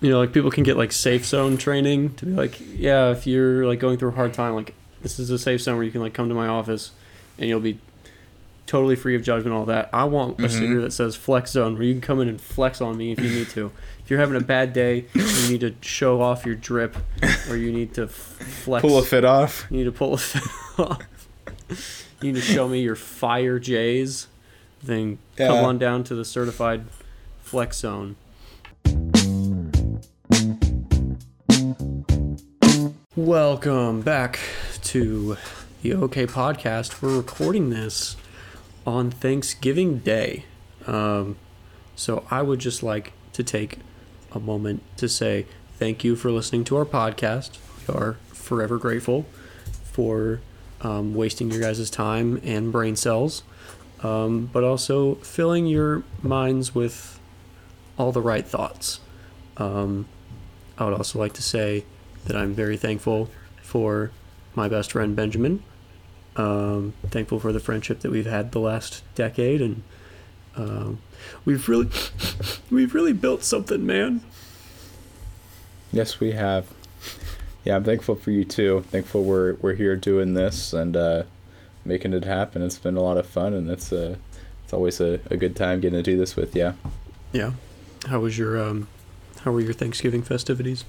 you know, like people can get like safe zone training to be like, yeah, if you're like going through a hard time, like this is a safe zone where you can like come to my office and you'll be totally free of judgment, all that. I want a Mhm. sticker that says flex zone where you can come in and flex on me if you need to. If you're having a bad day, you need to show off your drip or you need to flex. Pull a fit off. You need to pull a fit off. You need to show me your fire J's. Then come on down to the certified flex zone. Welcome back to the OK Podcast. We're recording this on Thanksgiving Day. Um, so I would just like to take a moment to say thank you for listening to our podcast. We are forever grateful for um, wasting your guys' time and brain cells, um, but also filling your minds with all the right thoughts. Um, I would also like to say that I'm very thankful for my best friend Benjamin. Um, thankful for the friendship that we've had the last decade, and um, we've really, we've really built something, man. Yes, we have. Yeah, I'm thankful for you too. Thankful we're we're here doing this and uh, making it happen. It's been a lot of fun, and it's uh, it's always a, a good time getting to do this with you. Yeah. How was your um, how were your Thanksgiving festivities?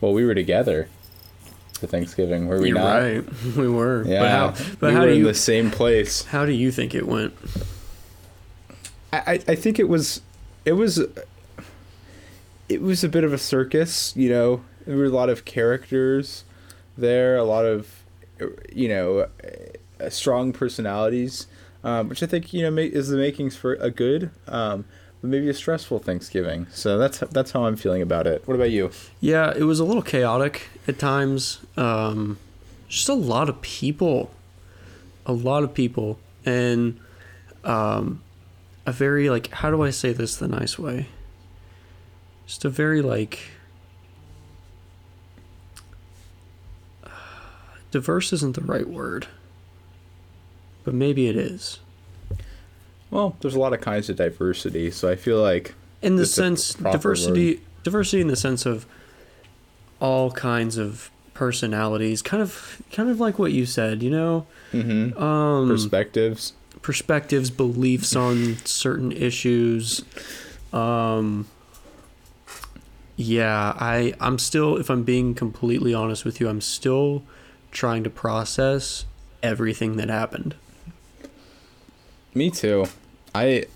Well, we were together for Thanksgiving, were we You're not? right. We were. Yeah, But how? But we how were do in you? the same place. How do you think it went? I, I I think it was it was it was a bit of a circus, you know. There were a lot of characters there, a lot of you know uh, strong personalities, um, which I think you know is the makings for a good, um, but maybe a stressful Thanksgiving. So that's that's how I'm feeling about it. What about you? Yeah, it was a little chaotic at times. Um, just a lot of people, a lot of people, and um, a very like how do I say this the nice way? Just a very like diverse isn't the right word, but maybe it is. Well, there's a lot of kinds of diversity, so I feel like in the sense diversity diversity in the sense of all kinds of personalities kind of kind of like what you said you know? Mhm, um perspectives. perspectives beliefs on certain issues. Um yeah i i'm still if i'm being completely honest with you i'm still trying to process everything that happened Me too. I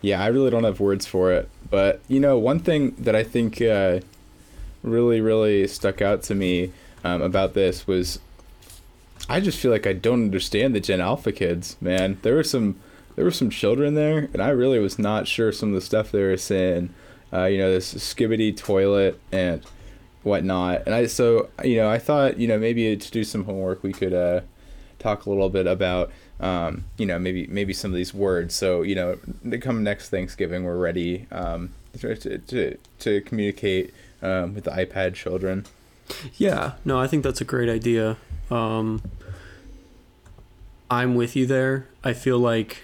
Yeah, I really don't have words for it. But you know, one thing that I think uh, really, really stuck out to me um, about this was I just feel like I don't understand the Gen Alpha kids, man. There were some there were some children there, and I really was not sure some of the stuff they were saying. Uh, you know, this skibidi toilet and whatnot. And I so you know I thought you know maybe to do some homework we could uh, talk a little bit about um, you know maybe maybe some of these words. So you know, they come next Thanksgiving, we're ready um, to, to to communicate um, with the iPad children. Yeah, no, I think that's a great idea. Um, I'm with you there. I feel like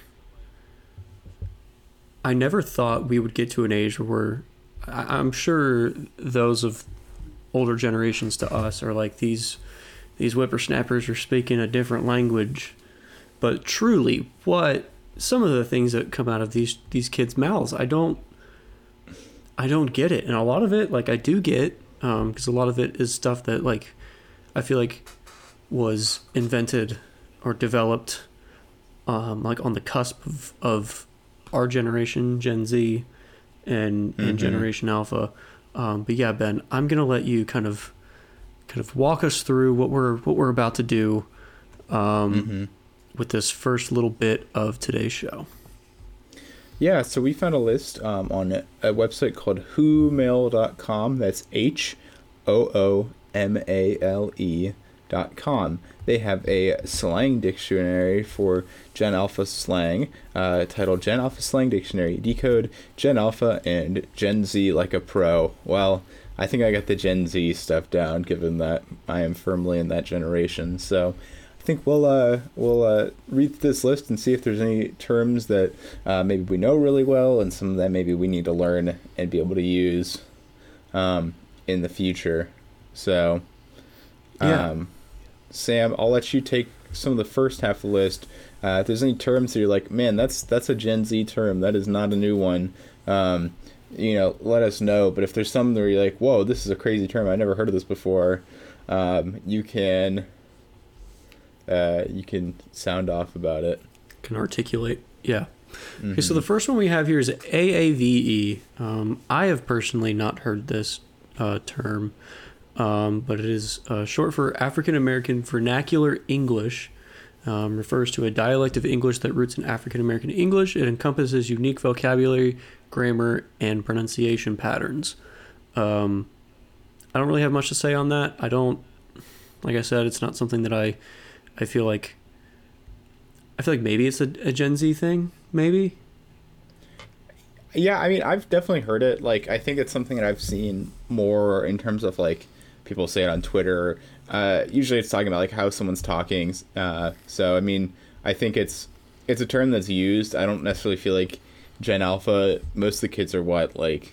I never thought we would get to an age where I, I'm sure those of older generations to us are like these these whippersnappers are speaking a different language. But truly, what some of the things that come out of these these kids' mouths, I don't I don't get it, and a lot of it, like I do get, because a lot of it is stuff that like I feel like was invented or developed, um, like on the cusp of, of our generation, Gen Z, and and Mhm. Generation Alpha. Um, but yeah, Ben, I'm gonna let you kind of kind of walk us through what we're what we're about to do um, Mhm. With this first little bit of today's show. Yeah, so we found a list um, on a website called hoomale.com. That's H O O M A L E dot com. They have a slang dictionary for Gen Alpha slang uh, titled Gen Alpha Slang Dictionary Decode Gen Alpha and Gen Z like a pro. Well, I think I got the Gen Z stuff down given that I am firmly in that generation. So think we'll uh, we'll uh, read this list and see if there's any terms that uh, maybe we know really well and some that maybe we need to learn and be able to use um, in the future. So, Yeah. um, Sam, I'll let you take some of the first half of the list. Uh, if there's any terms that you're like, man, that's that's a Gen Z term. That is not a new one. Um, you know, let us know. But if there's some that you're like, whoa, this is a crazy term. I never heard of this before. Um, you can uh, you can sound off about it. Can articulate. Yeah. Okay, Mm-hmm. so the first one we have here is AAVE. Um, I have personally not heard this uh, term, um, but it is uh, short for African American Vernacular English. Um, refers to a dialect of English that roots in African American English. It encompasses unique vocabulary, grammar, and pronunciation patterns. Um, I don't really have much to say on that. I don't, like I said, it's not something that I, I feel like. I feel like maybe it's a, a Gen Z thing. Maybe. Yeah, I mean, I've definitely heard it. Like, I think it's something that I've seen more in terms of like people say it on Twitter. Uh, usually, it's talking about like how someone's talking. Uh, so, I mean, I think it's it's a term that's used. I don't necessarily feel like Gen Alpha. Most of the kids are what like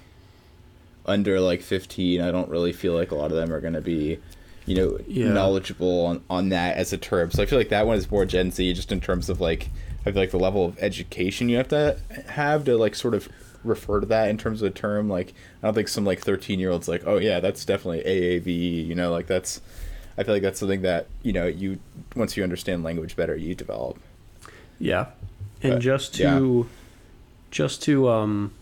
under like fifteen. I don't really feel like a lot of them are going to be, you know, Yeah. knowledgeable on on that as a term. So I feel like that one is more Gen Z, just in terms of like I feel like the level of education you have to have to like sort of refer to that in terms of a term. Like I don't think some like thirteen year olds like, oh yeah, that's definitely aave You know, like that's. I feel like that's something that you know you once you understand language better, you develop. Yeah. And But, just to just to um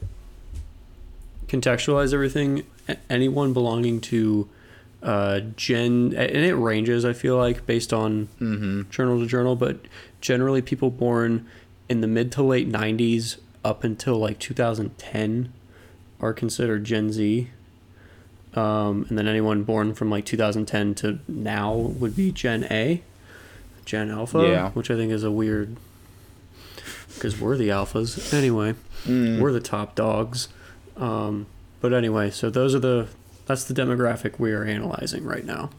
contextualize everything, anyone belonging to uh gen and it ranges I feel like based on Mm-hmm. journal to journal, but generally people born in the mid to late 90s up until like 2010 are considered Gen Z. Um, and then anyone born from like 2010 to now would be Gen A, Gen Alpha, Yeah. which I think is a weird because we're the alphas anyway. Mm. We're the top dogs. Um, but anyway, so those are the that's the demographic we are analyzing right now.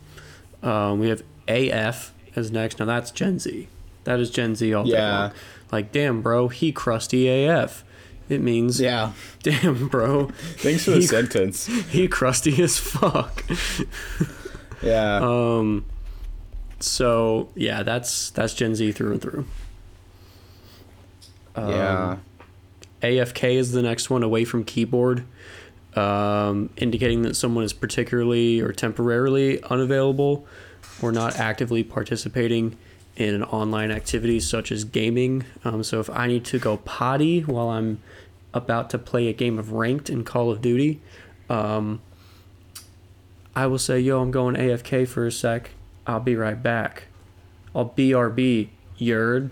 Um, we have AF as next. Now that's Gen Z. That is Gen Z all day Yeah. long. Like, damn, bro, he crusty AF. It means, Yeah. damn, bro, Thanks for the He- sentence. he crusty as fuck. Yeah. Um, so yeah, that's that's Gen Z through and through. Um, yeah. AFK is the next one away from keyboard, um, indicating that someone is particularly or temporarily unavailable or not actively participating in an online activity such as gaming. Um, so if I need to go potty while I'm about to play a game of ranked in Call of Duty, um, I will say, yo, I'm going AFK for a sec. I'll be right back. I'll BRB, yerd.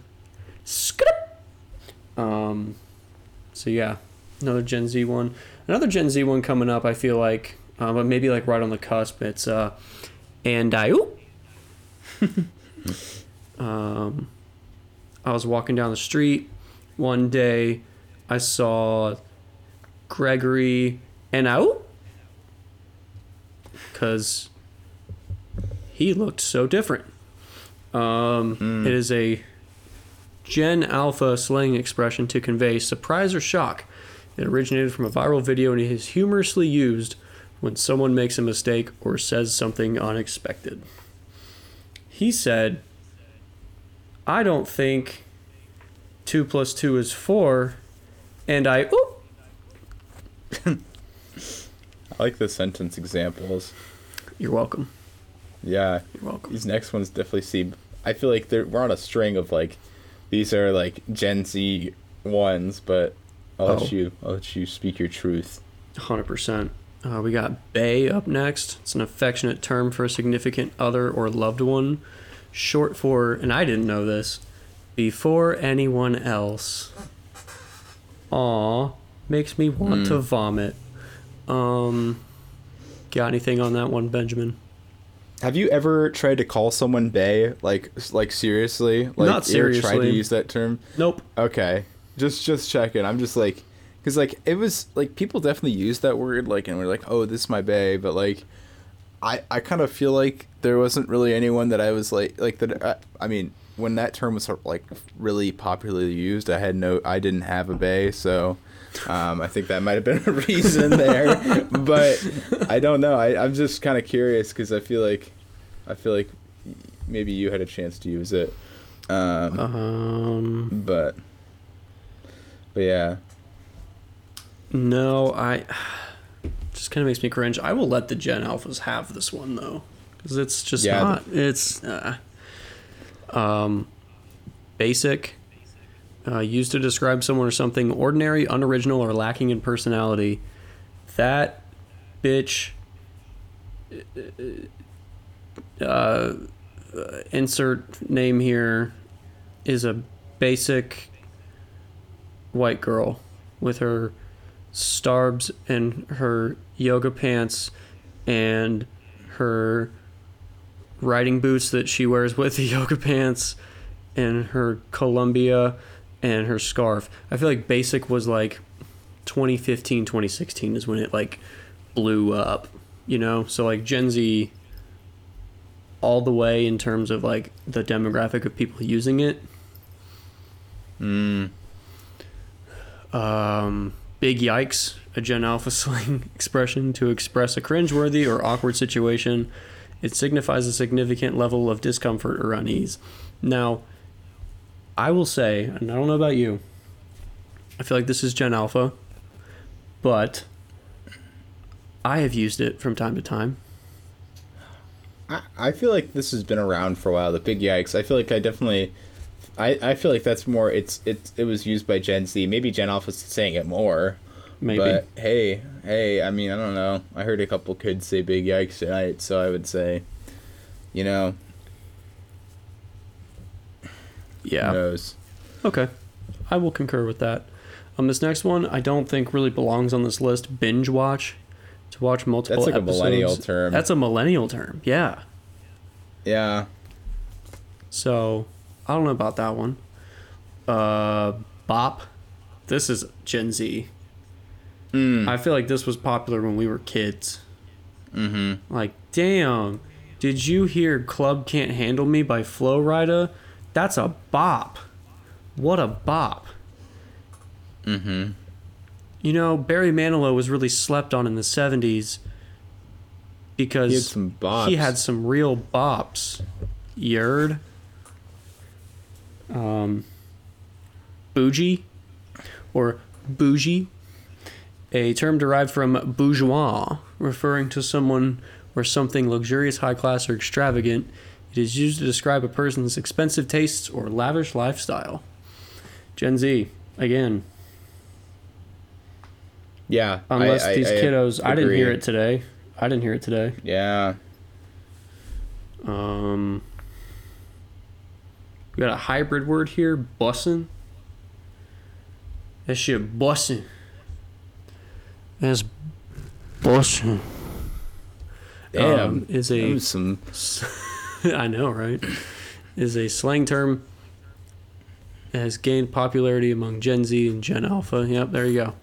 Um, so yeah, another Gen Z one. Another Gen Z one coming up. I feel like, uh, but maybe like right on the cusp. It's uh, and I. um, I was walking down the street one day. I saw Gregory and I. Because he looked so different. Um, Mm. It is a Gen Alpha slang expression to convey surprise or shock. It originated from a viral video and is humorously used when someone makes a mistake or says something unexpected. He said, I don't think 2 plus 2 is 4, and I. Oop, I like the sentence examples. you're welcome. Yeah. You're welcome. These next ones definitely seem. I feel like they're, we're on a string of like, these are like Gen Z ones, but I'll Oh. let you. I'll let you speak your truth. 100%. Uh, we got Bae up next. It's an affectionate term for a significant other or loved one, short for, and I didn't know this, before anyone else. Aw, makes me want Mm. to vomit. Um, got anything on that one, Benjamin? Have you ever tried to call someone "bae" like like seriously? Like, Not you ever Tried to use that term? Nope. Okay, just just checking. I'm just like, cause like it was like people definitely use that word like, and we're like, oh, this is my bae, but like, I I kind of feel like there wasn't really anyone that I was like like that. I, I mean, when that term was sort of like really popularly used, I had no, I didn't have a bae, so. Um, I think that might have been a reason there, but I don't know. I, I'm just kind of curious because I feel like, I feel like maybe you had a chance to use it. Um, Um, but, but yeah, no, I just kind of makes me cringe. I will let the Gen Alphas have this one though, because it's just Yeah, not. It's uh, um, basic. Uh, used to describe someone or something ordinary, unoriginal, or lacking in personality. That bitch. Uh, uh, insert name here is a basic white girl with her starbs and her yoga pants and her riding boots that she wears with the yoga pants and her Columbia and her scarf. I feel like basic was like 2015 2016 is when it like blew up, you know? So like Gen Z all the way in terms of like the demographic of people using it. mm, Um, big yikes, a Gen Alpha slang expression to express a cringeworthy or awkward situation. It signifies a significant level of discomfort or unease. Now, I will say, and I don't know about you, I feel like this is Gen Alpha, but I have used it from time to time. I, I feel like this has been around for a while. The big yikes. I feel like I definitely, I, I feel like that's more. It's it it was used by Gen Z. Maybe Gen Alpha's saying it more. Maybe. But hey, hey, I mean, I don't know. I heard a couple kids say big yikes tonight, so I would say, you know, yeah. who knows? Okay. I will concur with that. Um, this next one I don't think really belongs on this list. Binge watch. To watch multiple That's like a episodes. millennial term. That's a millennial term. Yeah. Yeah. So I don't know about that one. Uh, Bop. This is Gen Z. Mm. I feel like this was popular when we were kids. Mm-hmm. Like, damn, did you hear "Club Can't Handle Me" by Flo Rida? That's a bop. What a bop. Mm-hmm. You know, Barry Manilow was really slept on in the 70s because He had some bops. he had some real bops. Yerd. Um, bougie or bougie, a term derived from bourgeois, referring to someone or something luxurious, high class, or extravagant. It is used to describe a person's expensive tastes or lavish lifestyle. Gen Z, again, Yeah. Unless I- these I kiddos, I didn't hear it today. I didn't hear it today. Yeah. Um, we got a hybrid word here, bussin'. That shit bussin'. That's bussin'. Damn. Um, is a some. I know, right? Is a slang term that has gained popularity among Gen Z and Gen Alpha. Yep, there you go.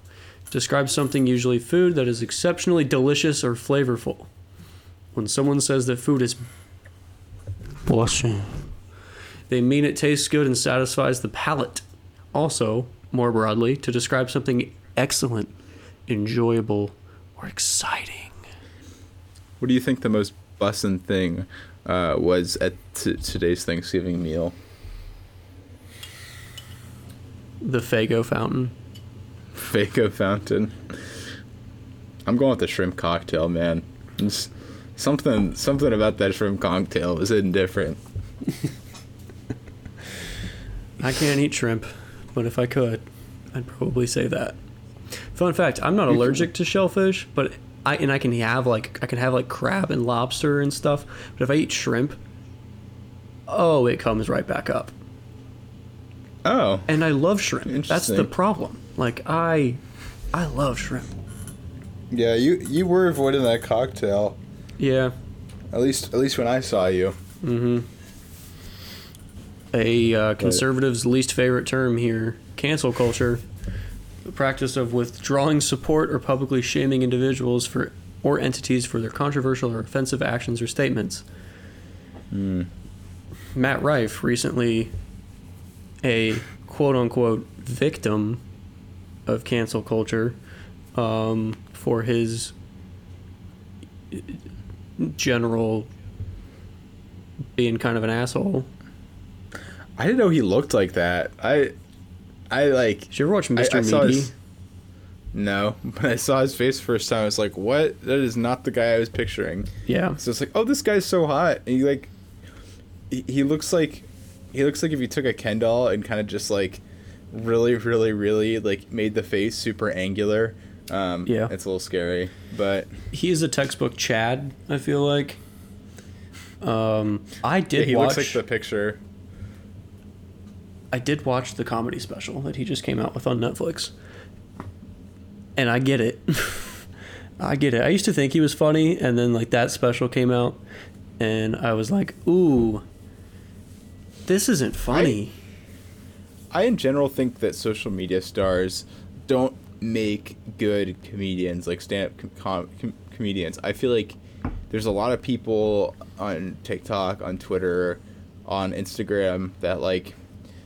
Describes something, usually food, that is exceptionally delicious or flavorful. When someone says that food is bussin', they mean it tastes good and satisfies the palate. Also, more broadly, to describe something excellent, enjoyable, or exciting. What do you think the most bussin' thing uh, was at t- today's Thanksgiving meal? The Fago fountain. Fago fountain. I'm going with the shrimp cocktail, man. It's something something about that shrimp cocktail was indifferent. I can't eat shrimp, but if I could, I'd probably say that. Fun fact: I'm not allergic to shellfish, but I and I can have like I can have like crab and lobster and stuff. But if I eat shrimp, oh, it comes right back up. Oh, And I love shrimp. That's the problem. Like I, I love shrimp. yeah. You you were avoiding that cocktail. Yeah. At least at least when I saw you. Mm-hmm. A uh, conservative's least favorite term here: cancel culture. The practice of withdrawing support or publicly shaming individuals for or entities for their controversial or offensive actions or statements. Mm. Matt Rife, recently a quote unquote victim of cancel culture um, for his general being kind of an asshole. I didn't know he looked like that. I, I like. Did you ever watch Mr. I saw Meaty? his- no, but I saw his face first time. I was like, "What? That is not the guy I was picturing." Yeah. So it's like, "Oh, this guy's so hot." And he like, he, he looks like, he looks like if you took a Ken doll and kind of just like, really, really, really like made the face super angular. Um, Yeah. it's a little scary, but He is a textbook Chad, I feel like. Um, I yeah, did he watch. looks like the picture. I did watch the comedy special that he just came out with on Netflix. And I get it. I get it. I used to think he was funny, and then like that special came out, and I was like, "Ooh, this isn't funny." I in general think that social media stars don't make good comedians, like stand-up com- com- com- comedians. I feel like there's a lot of people on TikTok, on Twitter, on Instagram that like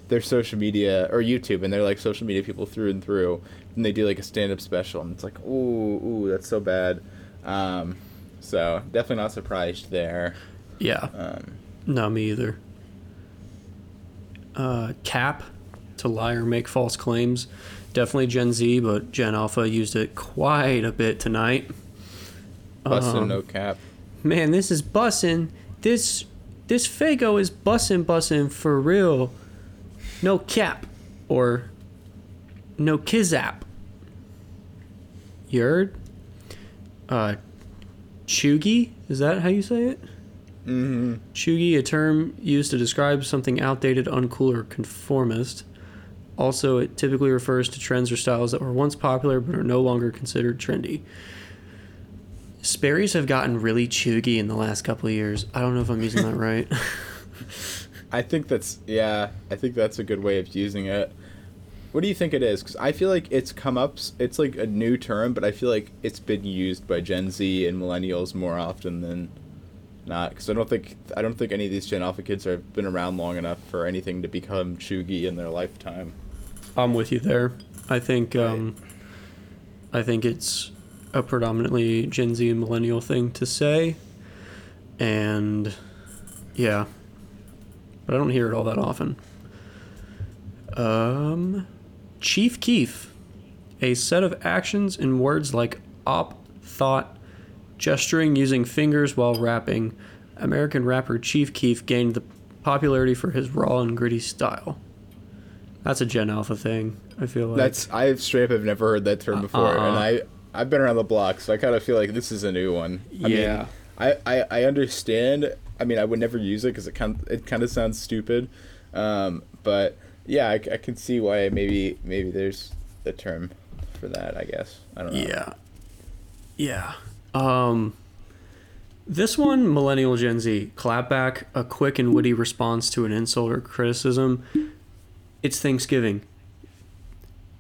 they're social media or YouTube, and they're like social media people through and through, and they do like a stand-up special, and it's like, ooh, ooh, that's so bad. Um, so definitely not surprised there. yeah, Um, no, me either. Uh, cap to lie or make false claims, definitely Gen Z, but Gen Alpha used it quite a bit tonight. busting Um, no cap. man, this is bussin'. This this Fago is bussin' bussin' for real. No cap or no kizap. You heard? Uh, chuggy? Is that how you say it? Mm-hmm. Chuggy, a term used to describe something outdated, uncool, or conformist. Also, it typically refers to trends or styles that were once popular but are no longer considered trendy. Sperry's have gotten really chuggy in the last couple of years. I don't know if I'm using that right. I think that's yeah. I think that's a good way of using it. What do you think it is? Because I feel like it's come up. It's like a new term, but I feel like it's been used by Gen Z and millennials more often than not. Because I don't think I don't think any of these Gen Alpha kids have been around long enough for anything to become chuggy in their lifetime. I'm with you there. I think um, I think it's a predominantly Gen Z and millennial thing to say, and yeah, but I don't hear it all that often. Um, Chief Keef, a set of actions and words like op, thought, gesturing using fingers while rapping. American rapper Chief Keef gained the popularity for his raw and gritty style. That's a Gen Alpha thing. I feel like That's I straight up have never heard that term before, and Uh-uh. I I've been around the block, so I kind of feel like this is a new one. I Yeah. mean, I, I I understand. I mean, I would never use it because it kind it kind of sounds stupid, um, but yeah, I, I can see why maybe maybe there's a term for that. I guess I don't know. Yeah. Yeah. Um this one, Millennial Gen Z, clapback, a quick and witty response to an insult or criticism. It's Thanksgiving.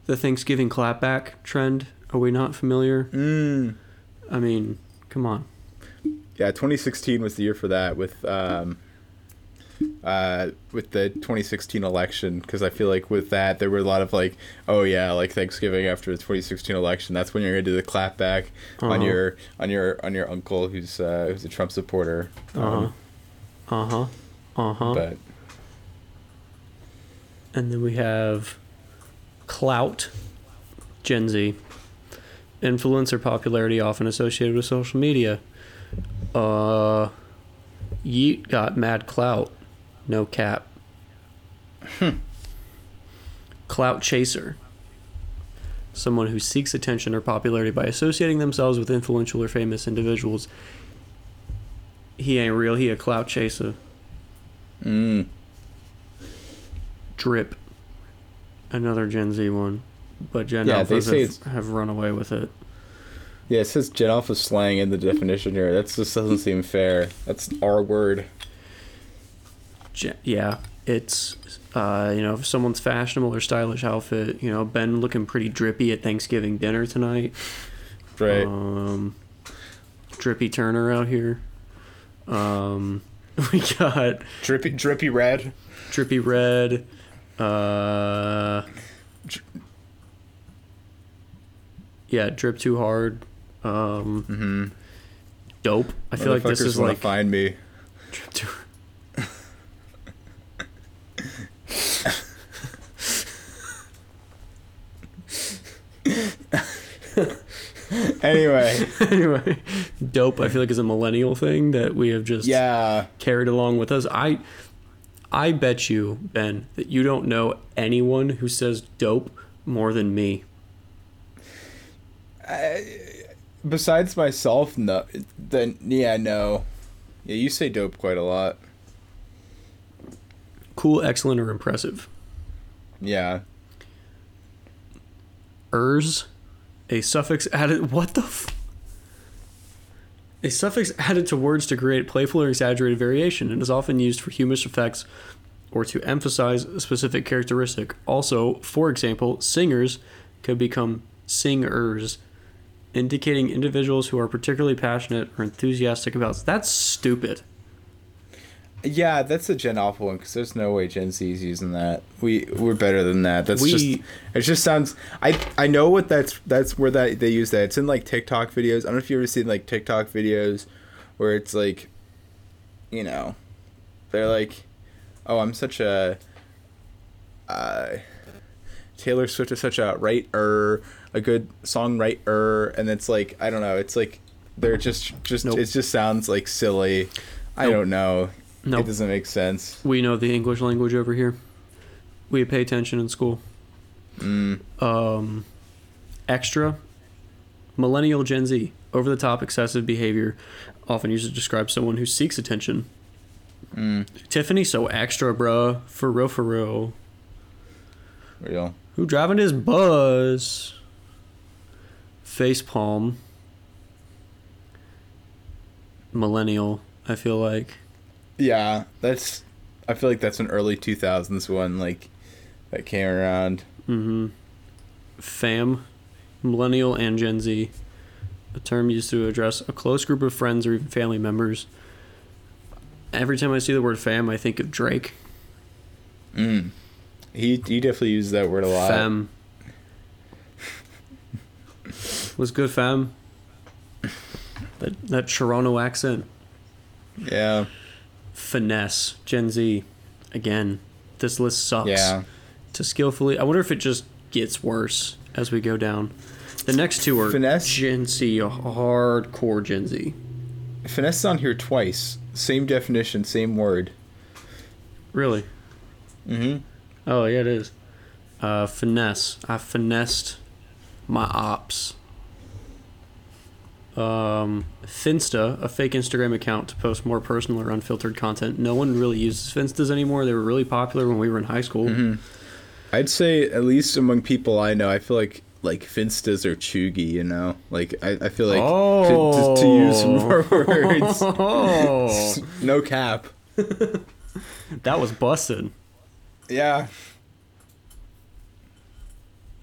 The Thanksgiving clapback trend, are we not familiar? Mm. I mean, come on. Yeah, 2016 was the year for that with um, uh, with the 2016 election because I feel like with that there were a lot of like, oh yeah, like Thanksgiving after the 2016 election, that's when you're gonna do the clapback on Uh-huh. your on your on your uncle who's uh, who's a Trump supporter. Um, Uh-huh. Uh-huh. Uh-huh. But And then we have clout, Gen Z. Influence or popularity often associated with social media. Uh, Yeet got mad clout. No cap. Clout chaser. Someone who seeks attention or popularity by associating themselves with influential or famous individuals. He ain't real, he a clout chaser. mm, Drip. Another Gen Z one. But Gen Yeah, Alphas have, have run away with it. Yeah, it says Gen Alpha slang in the definition here. That just doesn't seem fair. That's our word. Gen- yeah, it's, uh, you know, if someone's fashionable or stylish outfit, you know, Ben looking pretty drippy at Thanksgiving dinner tonight. Right. Um, Drippy Turner out here. Um, we got Drippy, drippy red. Drippy Red. Uh, yeah, Drip Too Hard. Um, Mm-hmm. dope. I feel like this is like find me. Drip Too. Anyway, anyway, dope. I feel like is a millennial thing that we have just yeah. carried along with us. I I bet you, Ben, that you don't know anyone who says dope more than me. Besides myself, no. Then yeah, no. Yeah, you say dope quite a lot. Cool, excellent, or impressive. Yeah. Ers, a suffix added. What the? F- a suffix added to words to create playful or exaggerated variation and is often used for humorous effects or to emphasize a specific characteristic. Also, for example, singers could become singers, indicating individuals who are particularly passionate or enthusiastic about. That's stupid. Yeah, that's a Gen Alpha one because there's no way Gen Z is using that. We we're better than that. That's We- just it. Just sounds. I I know what that's that's where that they use that. It's in like TikTok videos. I don't know if you ever seen like TikTok videos where it's like, you know, they're like, oh, I'm such a. Uh, Taylor Swift is such a right writer, a good songwriter, and it's like I don't know. It's like they're just just Nope. it just sounds like silly. I don't know. No, It doesn't make sense. we know the English language over here. We pay attention in school. Mm. um, extra, millennial Gen Z, over the top excessive behavior, often used to describe someone who seeks attention. Mm. Tiffany, so extra, bruh. For real, for real. Real. Who driving his bus? Face palm. Millennial, I feel like. Yeah, that's. I feel like that's an early two thousands one like that came around. Mm-hmm. Fam, millennial and Gen Z, a term used to address a close group of friends or even family members. Every time I see the word fam, I think of Drake. Mm. He he definitely uses that word a lot. Fam. Was good, fam. That that Toronto accent. Yeah. Finesse, Gen Z. Again, this list sucks. Yeah. To skillfully, I wonder if it just gets worse as we go down. The next two are Finesse? Gen Z, hardcore Gen Z. Finesse is on here twice. Same definition, same word. Really? Mm-hmm. Oh yeah, it is. Uh, finesse. I finessed my ops. Um, Finsta, a fake Instagram account to post more personal or unfiltered content. No one really uses Finstas anymore. They were really popular when we were in high school. Mm-hmm. I'd say at least among people I know, I feel like like Finstas are chuggy, you know? Like I, I feel like oh, to, to, to use more words. Oh, no cap. that was busted. Yeah.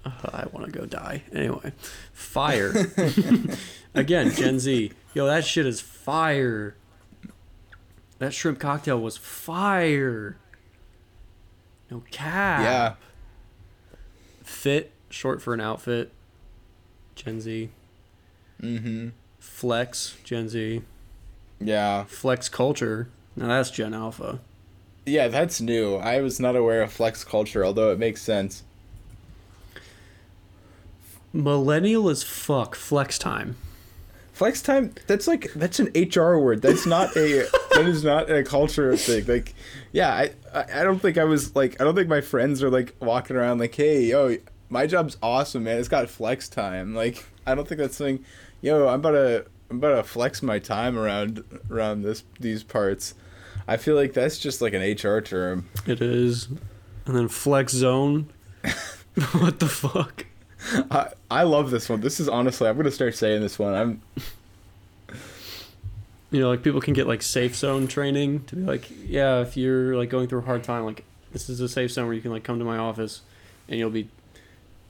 I want to go die. Anyway, fire. Again, Gen Z. Yo, that shit is fire. That shrimp cocktail was fire. No cap. Yeah. Fit, short for an outfit. Gen Z. Mm-hmm. Flex, Gen Z. Yeah. Flex culture. Now that's Gen Alpha. Yeah, that's new. I was not aware of flex culture, although it makes sense. Millennial as fuck. Flex time. Flex time. That's like that's an HR word. That's not a that is not a culture thing. Like, yeah, I I I don't think I was like I don't think my friends are like walking around like, hey, yo, my job's awesome, man. It's got flex time. Like, I don't think that's something. Yo, I'm about to I'm about to flex my time around around this these parts. I feel like that's just like an HR term. It is. And then flex zone. what the fuck? I I love this one. This is honestly, I'm gonna start saying this one. I'm you know like people can get like safe zone training to be like yeah if you're like going through a hard time like this is a safe zone where you can like come to my office and you'll be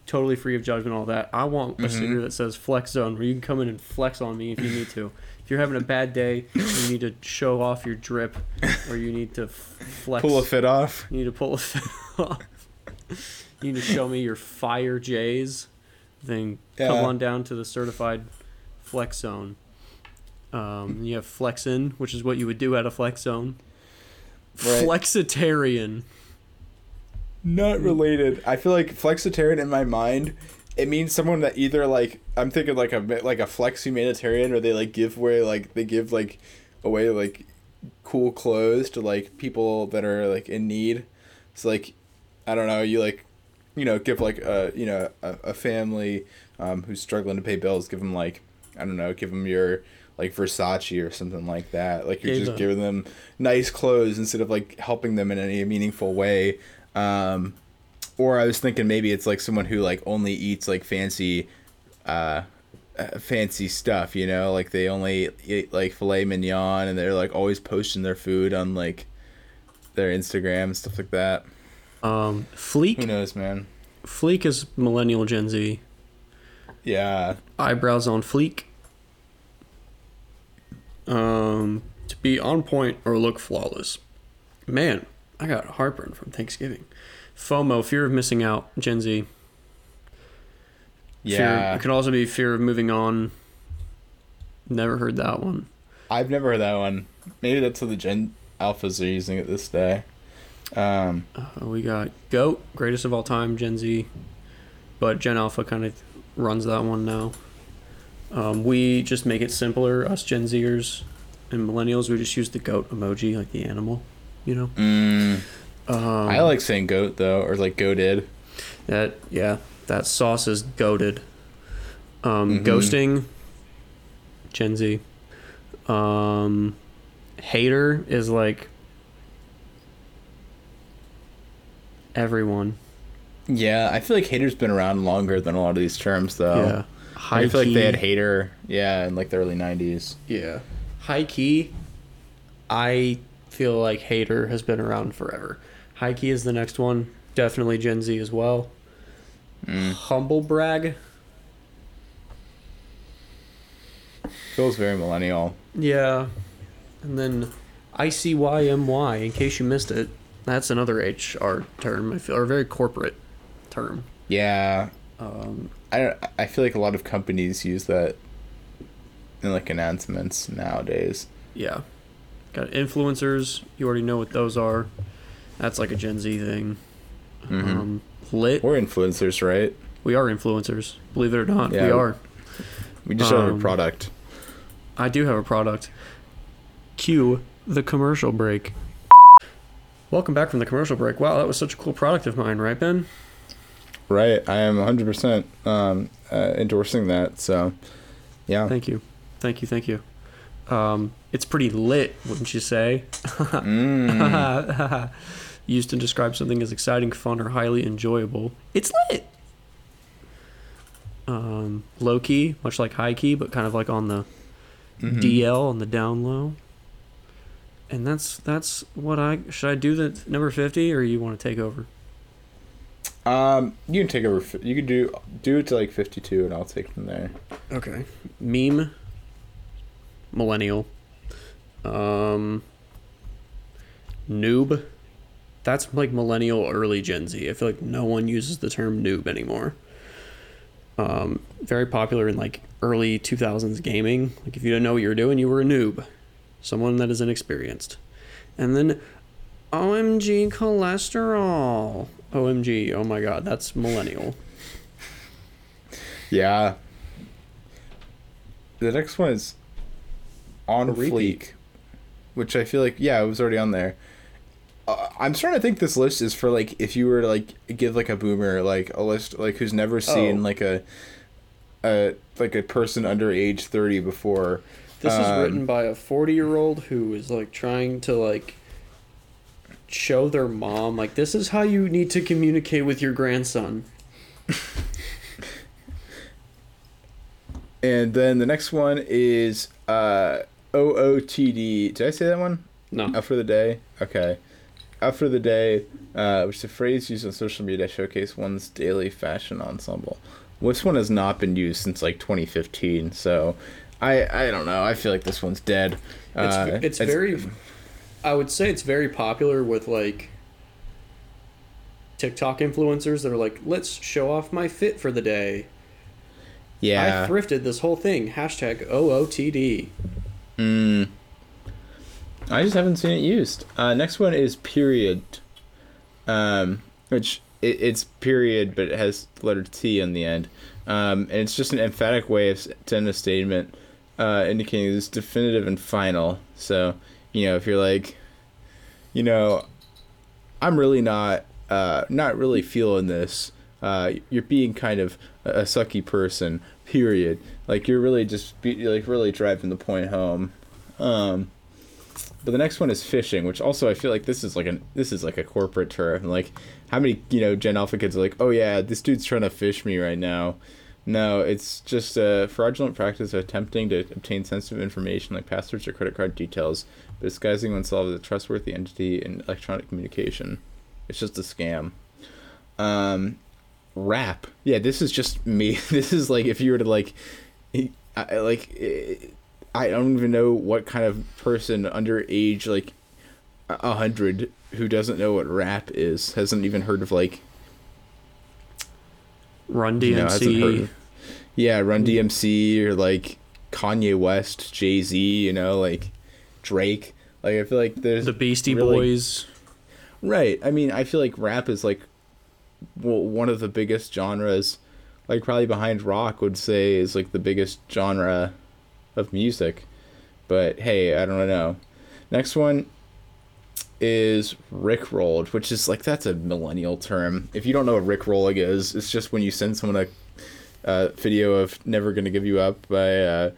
totally free of judgment, all that. I want a mm-hmm. sticker that says Flex Zone, where you can come in and flex on me if you need to. If you're having a bad day, you need to show off your drip, or you need to flex. Pull a fit off. You need to pull a fit off. You need to show me your fire J's. Then come on down to the certified flex zone. Um, you have flexin, which is what you would do at a flex zone. Right. Flexitarian. Not related. I feel like flexitarian in my mind, it means someone that either like I'm thinking like a like a flex humanitarian, or they like give away like they give like away like cool clothes to like people that are like in need. So like, I don't know, you like, you know, give like a you know a, a family um, who's struggling to pay bills, give them like I don't know, give them your like Versace or something like that. Like you're Gave just giving them nice clothes instead of like helping them in any meaningful way. Um, or I was thinking maybe it's like someone who like only eats like fancy, uh, uh, fancy stuff. You know, like they only eat like filet mignon, and they're like always posting their food on like their Instagram and stuff like that. Um, Who knows, man? Fleek is millennial Gen Z. Yeah, Eyebrows on fleek. Um, to be on point or look flawless. Man, I got heartburn from Thanksgiving. FOMO, fear of missing out, Gen Z. Fear, yeah. it could also be fear of moving on. Never heard that one. I've never heard that one. Maybe that's what the Gen Alphas are using it this day. Um, Uh, we got GOAT, greatest of all time, Gen Z. But Gen Alpha kind of runs that one now. Um, we just make it simpler, us Gen Zers and millennials. We just use the goat emoji, like the animal, you know. mm, Um, I like saying goat though, or like goated. that. Yeah, that sauce is goated. Um, Mhm. Ghosting, Gen Z. Um, hater is like everyone. Yeah, I feel like hater's been around longer than a lot of these terms though. yeah, high I feel like they had hater, yeah, in like the early '90s. Yeah. High key, I feel like hater has been around forever. High key is the next one. Definitely Gen Z as well. Mm. Humble brag. Feels very millennial. Yeah. And then ICYMI, in case you missed it. That's another HR term, I feel, or a very corporate term. Yeah, Um, I. I feel like a lot of companies use that in like announcements nowadays. yeah. Got influencers. You already know what those are. That's like a Gen Z thing. Mhm. Um, lit. We're influencers, right? We are influencers. Believe it or not, Yeah. we are. We just don't have Um, a product. I do have a product. Cue the commercial break. Welcome back from the commercial break. Wow, that was such a cool product of mine, right, Ben? Right, I am 100% um, uh, endorsing that. So, yeah. Thank you. Thank you, thank you. Um, it's pretty lit, wouldn't you say? Mm. Used to describe something as exciting, fun, or highly enjoyable. It's lit. Um, low key, much like high key, but kind of like on the Mhm. DL on the down low. And that's that's what I should I do the number fifty or you want to take over? Um, you can take over. You can do do it to like 52, and I'll take from there. Okay. Meme. Millennial. Um. Noob. That's like millennial, early Gen Z. I feel like no one uses the term noob anymore. Um, very popular in like early 2000s gaming. Like if you didn't know what you were doing, you were a noob, someone that is inexperienced. And then, OMG cholesterol. OMG, oh my god, that's millennial. Yeah. The next one is on fleek, which I feel like yeah, it was already on there. Uh, I'm starting to think this list is for like if you were to like give like a boomer like a list like who's never seen Oh. like a a like a person under age 30 before. This is Um, written by a 40 year old who is like trying to like show their mom like this is how you need to communicate with your grandson. And then the next one is uh OOTD. Did I say that one? No. Out for the day. Okay. Out for the day. uh, which is a phrase used on social media to showcase one's daily fashion ensemble. This one has not been used since like 2015, so I I don't know. I feel like this one's dead. It's Uh, it's very. I would say it's very popular with like. TikTok influencers that are like, let's show off my fit for the day. yeah. I thrifted this whole thing. Hashtag OOTD. Mm. I just haven't seen it used. Uh, next one is period, um, which it, it's period, but it has the letter T on the end, um, and it's just an emphatic way of s- to end a statement, uh, indicating it's definitive and final. So you know, if you're like, you know, I'm really not, uh, not really feeling this. Uh, you're being kind of a, sucky person. Period. Like you're really just be, like really driving the point home. Um, but the next one is phishing, which also I feel like this is like an this is like a corporate term. Like how many you know Gen Alpha kids are like, oh yeah, this dude's trying to fish me right now. No, it's just a fraudulent practice of attempting to obtain sensitive information like passwords or credit card details, but disguising oneself as a trustworthy entity in electronic communication. It's just a scam. Um, rap. Yeah, this is just me. This is like if you were to like, I, like I don't even know what kind of person under age like a hundred who doesn't know what rap is hasn't even heard of like Run DMC. of- yeah Run DMC or like Kanye West, Jay Z, you know, like Drake. Like I feel like there's the Beastie really- Boys. Right. I mean, I feel like rap is like well, one of the biggest genres. Like probably behind rock would say is like the biggest genre of music. But hey, I don't know. Next one is Rickrolled, which is like that's a millennial term. If you don't know what Rickrolling is, it's just when you send someone a uh, video of "Never Gonna Give You Up" by uh,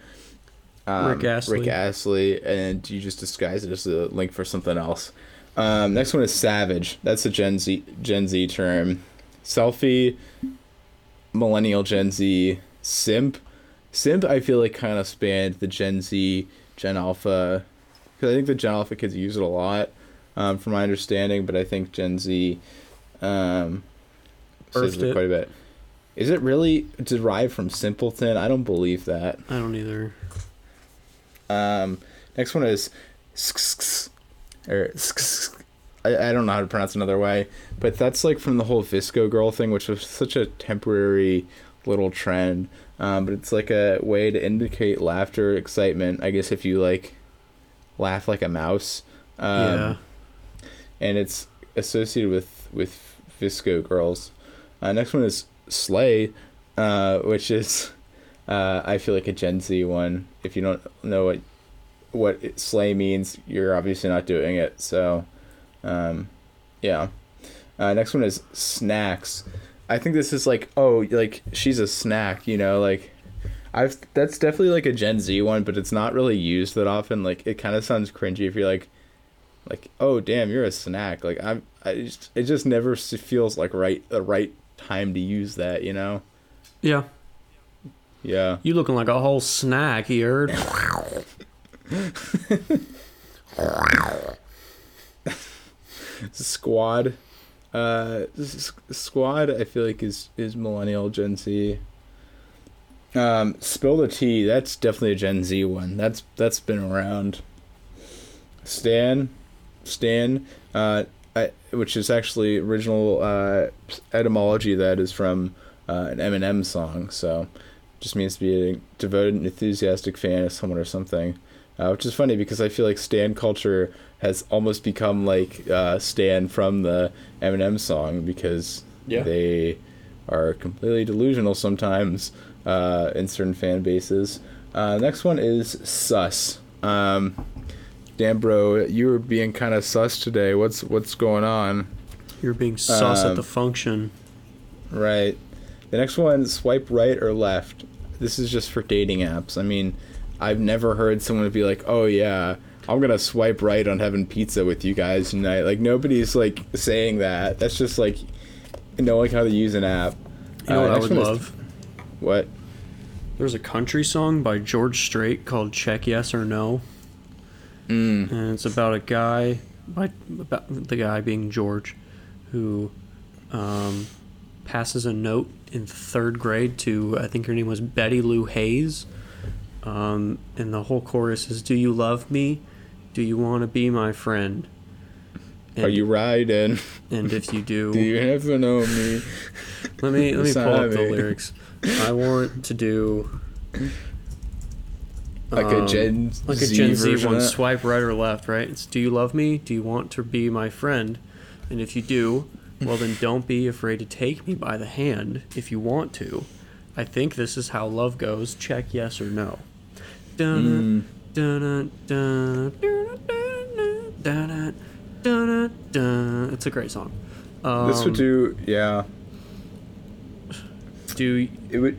um, Rick Astley. Rick Astley, and you just disguise it as a link for something else. Um, next one is Savage. That's a Gen Z Gen Z term. Selfie, millennial Gen Z, simp. Simp, I feel like kind of spanned the Gen Z, Gen Alpha, because I think the Gen Alpha kids use it a lot, um, from my understanding. But I think Gen Z, um, says it. quite a bit. Is it really derived from simpleton? I don't believe that. I don't either. Um, next one is or I, I don't know how to pronounce another way, but that's like from the whole VSCO girl thing, which was such a temporary little trend. Um, but it's like a way to indicate laughter, excitement. I guess if you like laugh like a mouse. Um, yeah. and it's associated with with VSCO girls. Uh, next one is Slay, uh, which is uh, I feel like a Gen Z one. If you don't know what what Slay means, you're obviously not doing it. So, um, yeah. Uh, next one is Snacks. I think this is like oh like she's a snack, you know like. I've that's definitely like a Gen Z one, but it's not really used that often. Like it kind of sounds cringy if you're like, like oh damn you're a snack like i'm i just it just never feels like right the right time to use that you know? Yeah. yeah. You looking like a whole snack, you heard? squad. Uh squad i feel like is is millennial gen z. Um spill the tea that's definitely a gen z one. That's that's been around. Stan? Stan? Uh which is actually original uh etymology that is from uh, an Eminem song so just means to be a devoted and enthusiastic fan of someone or something uh, which is funny because I feel like Stan culture has almost become like uh, Stan from the Eminem song because Yeah. they are completely delusional sometimes uh, in certain fan bases. Uh, next one is sus. Um, damn, bro, you were being kind of sus today. What's what's going on? You're being sus at Um, the function. Right. The next one, swipe right or left. This is just for dating apps. I mean, I've never heard someone be like, "Oh yeah, I'm gonna swipe right on having pizza with you guys tonight." Like nobody's like saying that. That's just like knowing how to use an app. You know Uh, what I would one is- love? What? There's a country song by George Strait called "Check Yes or No," Mm. and it's about a guy, by about the guy being George, who um, passes a note in third grade to I think her name was Betty Lou Hayes, um, and the whole chorus is "Do you love me? Do you want to be my friend?" And, Are you riding? And if you do, Do you ever know me? let me let me pull up the lyrics. I want to do Like a um, Gen like a Z Gen Z version one. Swipe right or left, right? It's do you love me? Do you want to be my friend? And if you do, well then don't be afraid to take me by the hand if you want to. I think this is how love goes. Check yes or no. Dun, Mm. dun, dun, dun, dun, dun, dun, dun. It's a great song. Um, This would do, yeah. do It would.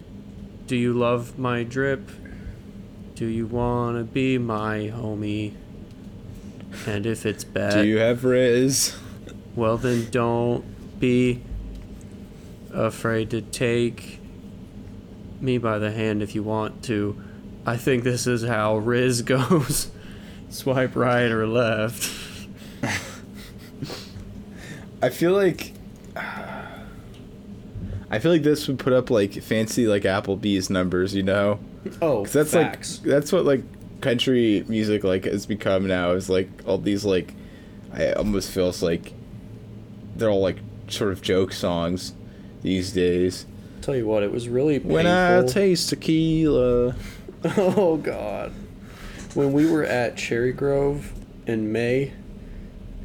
Do you love my drip? Do you wanna be my homie? And if it's bad, Do you have Riz? well then don't be afraid to take me by the hand if you want to. I think this is how Riz goes. Swipe right or left. I feel like. I feel like this would put up like fancy like Applebee's numbers, you know? Oh, that's like that's what like country music like has become now is like all these like I almost feels like they're all like sort of joke songs these days. Tell you what, it was really painful. When I taste tequila. Oh God! When we were at Cherry Grove in May,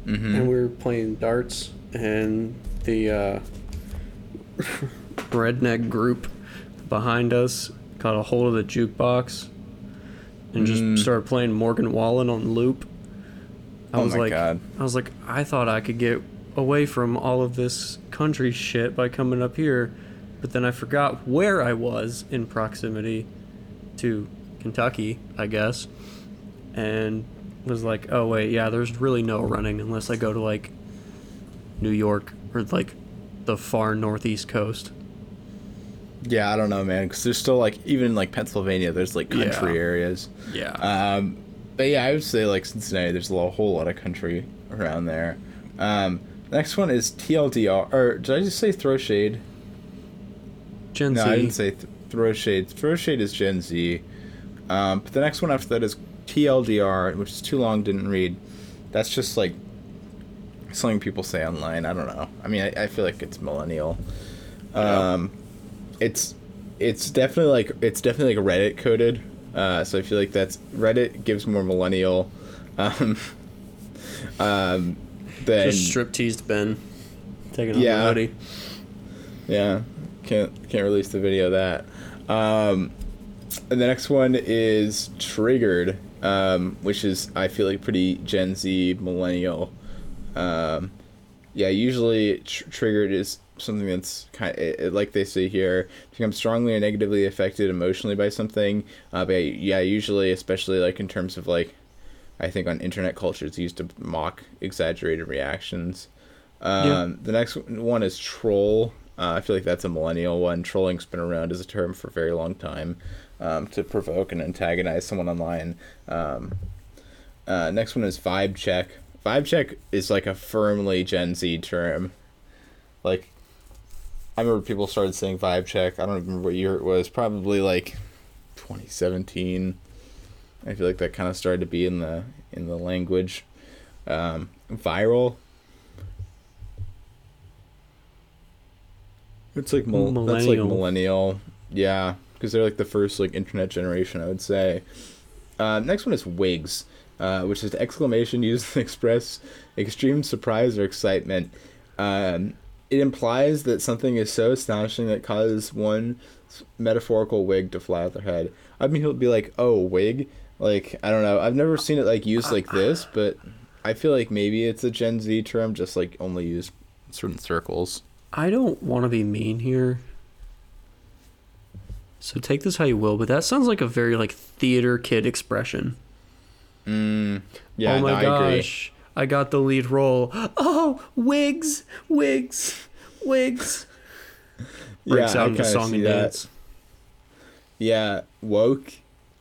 Mm-hmm. and we were playing darts, and the uh, redneck group behind us got a hold of the jukebox and just Mm. started playing Morgan Wallen on loop. I Oh was my like, God. I was like, I thought I could get away from all of this country shit by coming up here, but then I forgot where I was in proximity to Kentucky, I guess, and was like, oh wait, yeah, there's really no running unless I go to like New York or like the far northeast coast. Yeah, I don't know, man, because there's still like even like Pennsylvania, there's like country Yeah. areas. Yeah. Um, but yeah, I would say like Cincinnati, there's a whole lot of country around there. Um, next one is TLDR, or did I just say throw shade? Gen No, Z. I didn't say th- throw shade. Throw shade is Gen Z. Um, but the next one after that is TLDR, which is too long, didn't read. That's just like something people say online. I don't know. I mean, I, I feel like it's millennial. Yeah. It's it's definitely like it's definitely like Reddit coded. Uh, so I feel like that's Reddit gives more millennial. Um, um, than Just strip teased Ben, taking off Yeah. the hoodie. Yeah, can't can't release the video of that. Um, and the next one is Triggered, um, which is I feel like pretty Gen Z millennial. Um, yeah, usually tr- Triggered is something that's kind of like they say here become strongly or negatively affected emotionally by something. Uh, but yeah, usually, especially like in terms of like, I think on internet culture, it's used to mock exaggerated reactions. Um, Yeah. The next one is troll. Uh, I feel like that's a millennial one. Trolling's been around as a term for a very long time um, to provoke and antagonize someone online. Um, uh, next one is vibe check. Vibe check is like a firmly Gen Z term. Like, I remember people started saying vibe check. I don't remember what year it was. Probably like 2017. I feel like that kind of started to be in the in the language. Um, viral. It's like mil- that's like Millennial. millennial. Yeah, because they're like the first like internet generation, I would say. Uh, next one is wigs, uh, which is the exclamation used to express extreme surprise or excitement. Um, it implies that something is so astonishing that causes one metaphorical wig to fly out their head. I mean, he'll be like, "Oh, wig." Like I don't know. I've never seen it like used like this, but I feel like maybe it's a Gen Z term, just like only used in certain circles. I don't want to be mean here. So take this how you will, but that sounds like a very like theater kid expression. Mm, yeah, oh my no, I agree. gosh. I got the lead role. Oh, wigs, wigs, wigs. Breaks Yeah, I out into kinda song see and that. dance. Yeah, woke.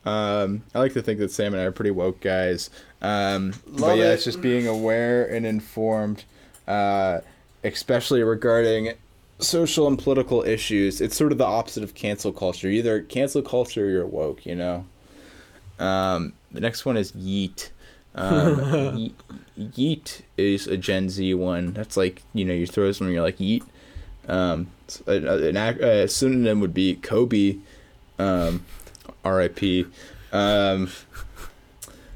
Um, I like to think that Sam and I are pretty woke guys. Um, but yeah, it. it's just being aware and informed. Uh, especially regarding social and political issues. It's sort of the opposite of cancel culture. Either cancel culture or you're woke, you know. Um, the next one is yeet. Um, yeet is a Gen Z one. That's like you know you throw something you're like yeet. Um, an, an, a synonym would be Kobe, um, R.I.P. Um,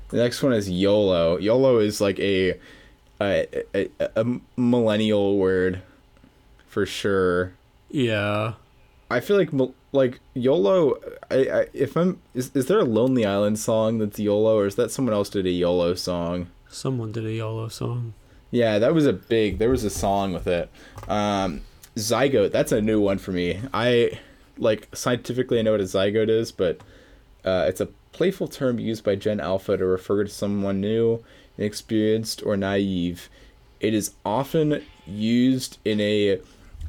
the next one is YOLO. YOLO is like a a, a, a millennial word for sure. Yeah. I feel like like YOLO. I, I if I'm is is there a Lonely Island song that's YOLO or is that someone else did a YOLO song? Someone did a YOLO song. Yeah, that was a big. There was a song with it. Um, zygote. That's a new one for me. I like scientifically I know what a zygote is, but uh, it's a playful term used by Gen Alpha to refer to someone new, inexperienced, or naive. It is often used in a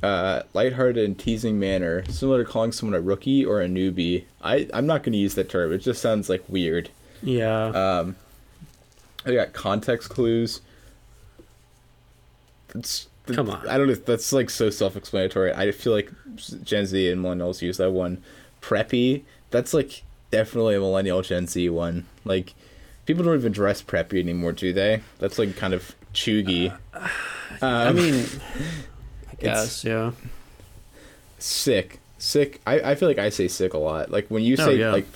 uh, lighthearted and teasing manner, similar to calling someone a rookie or a newbie. I, I'm not going to use that term. It just sounds like weird. Yeah. Um, I got context clues. It's, Come on. I don't know. That's like so self-explanatory. I feel like Gen Z and millennials use that one. Preppy. That's like definitely a millennial Gen Z one. Like people don't even dress preppy anymore, do they? That's like kind of chuggy. Uh, um, I mean, guess yeah. Sick, sick. I, I feel like I say sick a lot. Like when you oh, say oh, yeah. like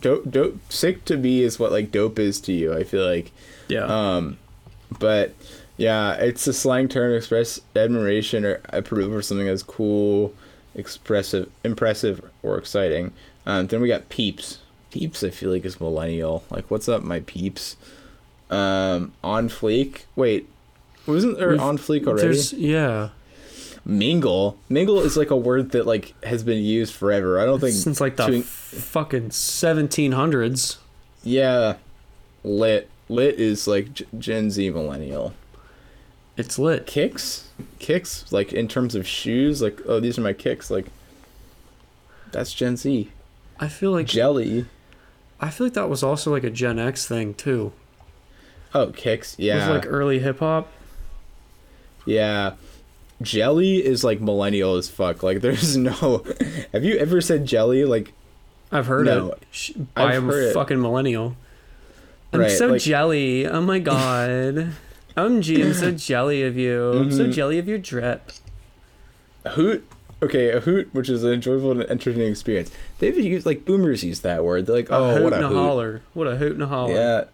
dope, dope, sick to me is what like dope is to you. I feel like yeah. Um, but yeah, it's a slang term to express admiration or approval for something that's cool, expressive, impressive, or exciting. Um, then we got peeps. Peeps, I feel like is millennial. Like, what's up, my peeps? Um, on fleek. Wait, wasn't there We've, on fleek already? Yeah. Mingle. Mingle is like a word that like has been used forever. I don't think since like the to, fucking seventeen hundreds. Yeah, lit. Lit is like Gen Z millennial. It's lit. Kicks, kicks. Like in terms of shoes, like oh these are my kicks. Like that's Gen Z. I feel like jelly. I feel like that was also like a Gen X thing too. Oh, kicks, yeah. It was like early hip hop. Yeah. Jelly is like millennial as fuck. Like there's no Have you ever said jelly like I've heard no, it I am a fucking it. millennial. I'm right, so like, jelly. Oh my god. OMG, I'm so jelly of you. Mm-hmm. I'm so mm-hmm. jelly of your drip. A hoot okay, a hoot, which is an enjoyable and entertaining experience. They've used like boomers use that word. They're like, oh, a hoot what a and hoot. holler, what a hoot and a holler. Yeah.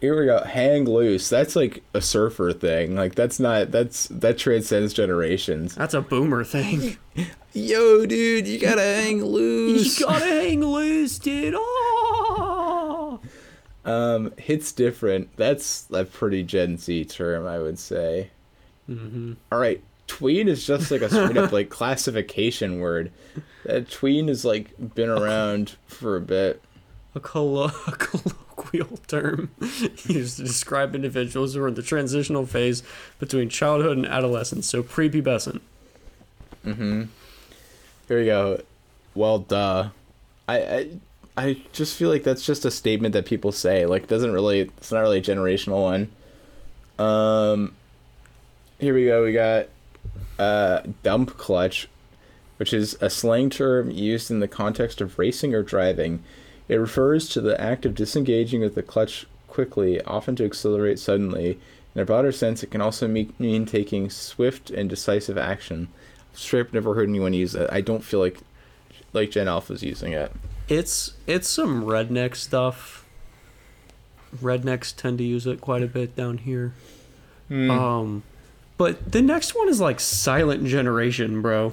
Here we go. Hang loose. That's like a surfer thing. Like that's not. That's that transcends generations. That's a boomer thing. Yo, dude, you gotta hang loose. You gotta hang loose, dude. Oh. Um, hits different. That's a pretty Gen Z term, I would say. Mm-hmm. All right, tween is just like a straight up like classification word. That tween has like been around for a bit. A, collo- a colloquial term used to describe individuals who are in the transitional phase between childhood and adolescence, so prepubescent. Mm-hmm. Here we go. Well, duh. I, I I just feel like that's just a statement that people say. Like, doesn't really. It's not really a generational one. Um. Here we go. We got uh, dump clutch, which is a slang term used in the context of racing or driving. It refers to the act of disengaging with the clutch quickly, often to accelerate suddenly. In a broader sense, it can also mean taking swift and decisive action. Straight up never heard anyone use it. I don't feel like like Gen Alpha's using it. It's it's some redneck stuff. Rednecks tend to use it quite a bit down here. Mm. Um, but the next one is like silent generation, bro.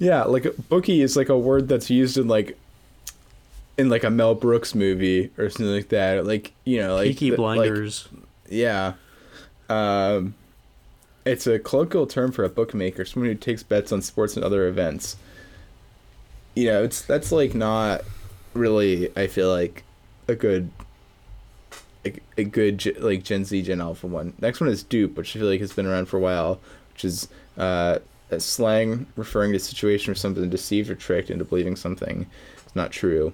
Yeah, like bookie is like a word that's used in like in like a Mel Brooks movie or something like that. Like, you know, like Peaky the, Blinders. Like, yeah. Um it's a colloquial term for a bookmaker, someone who takes bets on sports and other events. You know, it's that's like not really I feel like a good a, a good like Gen Z Gen Alpha one. Next one is dupe, which I feel like has been around for a while, which is uh, a slang referring to a situation where something deceived or tricked into believing something is not true.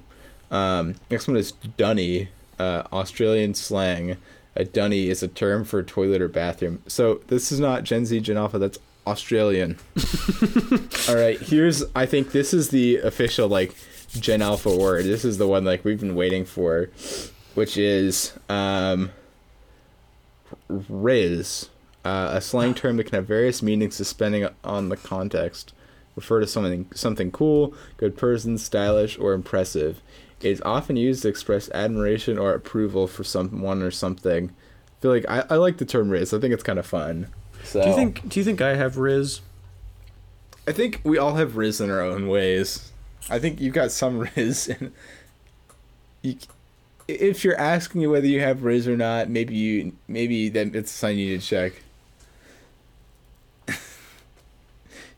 Um, next one is dunny, uh, Australian slang A dunny is a term for toilet or bathroom. So this is not Gen Z, Gen Alpha. That's Australian. All right, here's. I think this is the official like Gen Alpha word. This is the one like we've been waiting for, which is um, Riz, uh, a slang term that can have various meanings depending on the context. Refer to something something cool, good person, stylish, or impressive. It is often used to express admiration or approval for someone or something. I feel like I, I like the term Riz. I think it's kind of fun. So Do you think? Do you think I have Riz? I think we all have Riz in our own ways. I think you've got some Riz. And you, if you're asking me whether you have Riz or not, maybe you maybe that it's a sign you need to check.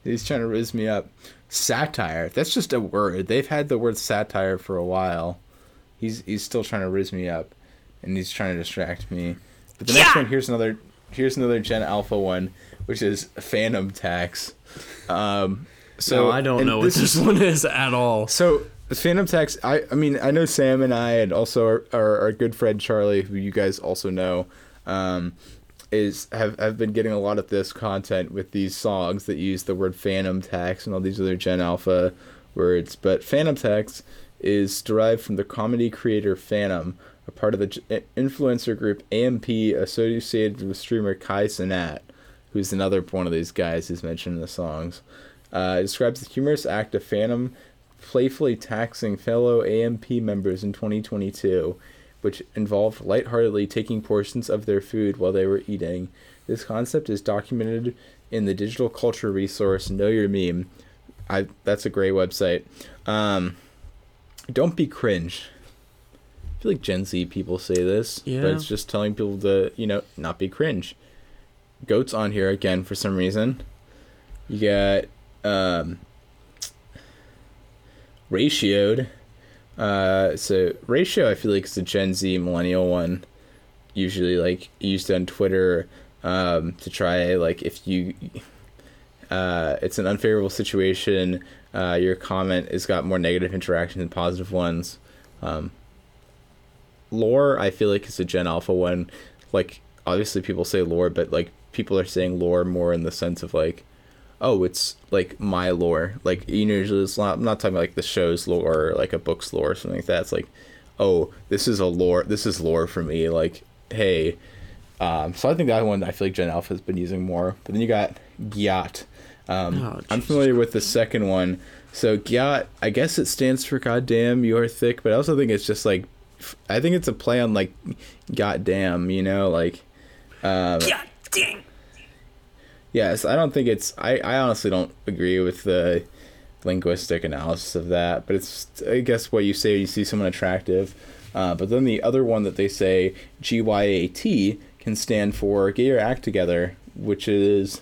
He's trying to riz me up. Satire. That's just a word. They've had the word satire for a while. He's he's still trying to riz me up, and he's trying to distract me. But the next one here's another here's another Gen Alpha one, which is Phantom Tax. Um, so no, I don't and know what this one is at all. so Phantom Tax, I I mean I know Sam and I and also our, our, our good friend Charlie, who you guys also know, um, is have have been getting a lot of this content with these songs that use the word Phantom Tax and all these other Gen Alpha words. But Phantom Tax is derived from the comedy creator Phantom, a part of the influencer group AMP associated with streamer Kai Cenat, who's another one of these guys who's mentioned in the songs. Uh, it describes the humorous act of Phantom playfully taxing fellow AMP members in 2022, which involved lightheartedly taking portions of their food while they were eating. This concept is documented in the digital culture resource Know Your Meme. I that's a great website. Um, don't be cringe. I feel like Gen Z people say this, Yeah. but it's just telling people to you know not be cringe. Goats on here again for some reason. You got um, ratioed. Uh, so ratio, I feel like it's a Gen Z millennial one. Usually, like used on Twitter um, to try like if you, uh, it's an unfavorable situation. Uh, your comment has got more negative interaction than positive ones. Um, lore, I feel like is a Gen Alpha one. Like obviously people say lore, but like people are saying lore more in the sense of like oh, it's like my lore. Like you know, usually it's not. I'm not talking about like the show's lore or like a book's lore or something like that. It's like, oh, this is a lore. This is lore for me. Like, hey. Um, so I think that one I feel like Gen Alpha has been using more. But then you got Gyat. Um, Oh, I'm familiar with the second one. So Gyat, I guess it stands for goddamn you're thick, but I also think it's just like, I think it's a play on like, goddamn, you know, like. Um, dang. Yes, I don't think it's. I, I honestly don't agree with the linguistic analysis of that, but it's, I guess, what you say you see someone attractive. Uh, but then the other one that they say, GYAT, can stand for get your act together, which is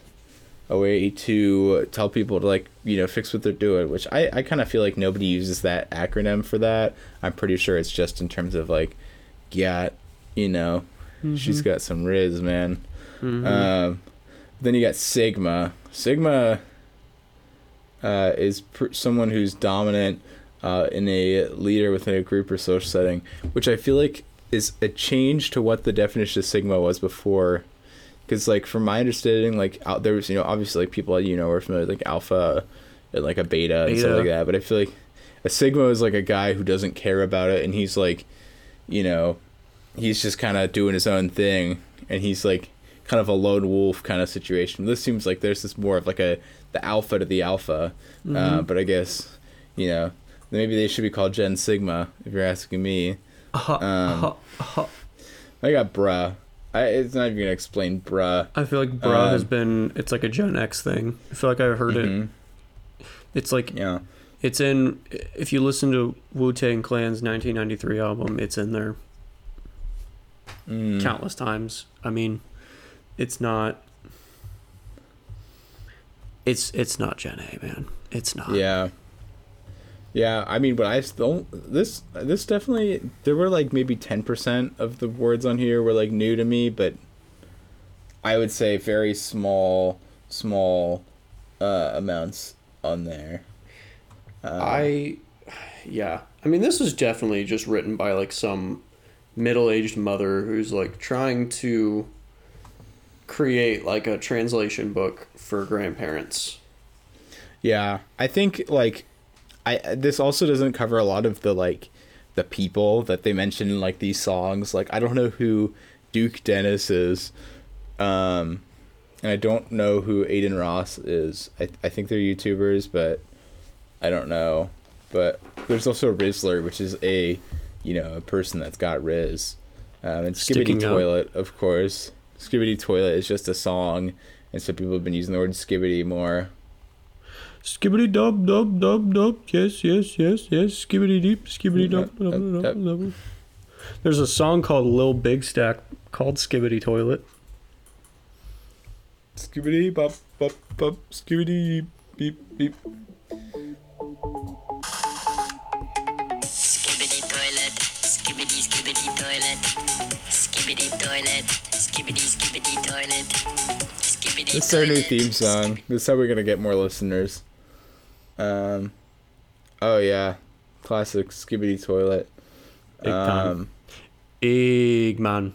a way to tell people to, like, you know, fix what they're doing, which I, I kind of feel like nobody uses that acronym for that. I'm pretty sure it's just in terms of, like, get, you know, she's got some riz, man. Mhm. Um, then you got Sigma. Sigma uh, is pr- someone who's dominant uh, in a leader within a group or social setting, which I feel like is a change to what the definition of Sigma was before. Because, like, from my understanding, like, out there was, you know, obviously, like, people, you know, are familiar with, like, alpha and, like, a beta, and stuff like that. But I feel like a Sigma is, like, a guy who doesn't care about it, and he's, like, you know, he's just kind of doing his own thing, and he's, like, kind of a lone wolf kind of situation. This seems like there's this more of like a the alpha to the alpha, uh, Mhm. but I guess you know maybe they should be called Gen Sigma if you're asking me. Uh-huh, Um, uh-huh, uh-huh. I got bruh. I it's not even gonna explain bruh. I feel like bruh has um, been. It's like a Gen X thing. I feel like I've heard it. Mhm. It's like Yeah. it's in. If you listen to Wu Tang Clan's 1993 album, it's in there Mm. countless times. I mean, it's not. It's it's not Gen A, man. It's not. Yeah. Yeah, I mean, but I still this this definitely there were like maybe ten percent of the words on here were like new to me, but I would say very small small uh, amounts on there. Uh, I, yeah. I mean, this is definitely just written by like some middle-aged mother who's like trying to create like a translation book for grandparents. Yeah, I think like I this also doesn't cover a lot of the like the people that they mention in like these songs. Like I don't know who Duke Dennis is, um, and I don't know who Adin Ross is. I I think they're YouTubers, but I don't know. But there's also Rizzler, which is a you know a person that's got Riz, um, and Sticking Skibidi up. Toilet, of course. Skibidi Toilet is just a song, and so people have been using the word Skibidi more. Skibbity dub dub dub dub. Yes, yes, yes, yes. Skibbity deep. Skibbity dub Dub, dub dub, dub dub. There's a song called Lil Big Stack called Skibidi Toilet. Skibidi bop bop bop skibidi beep beep. Skibbity toilet, skibbity skibbity toilet, skibbity toilet, skibbity skibbity toilet, skibbity This is our new theme song. This is how we're gonna get more listeners. Um, oh yeah, classic skibidi toilet. Big. Um, Big man.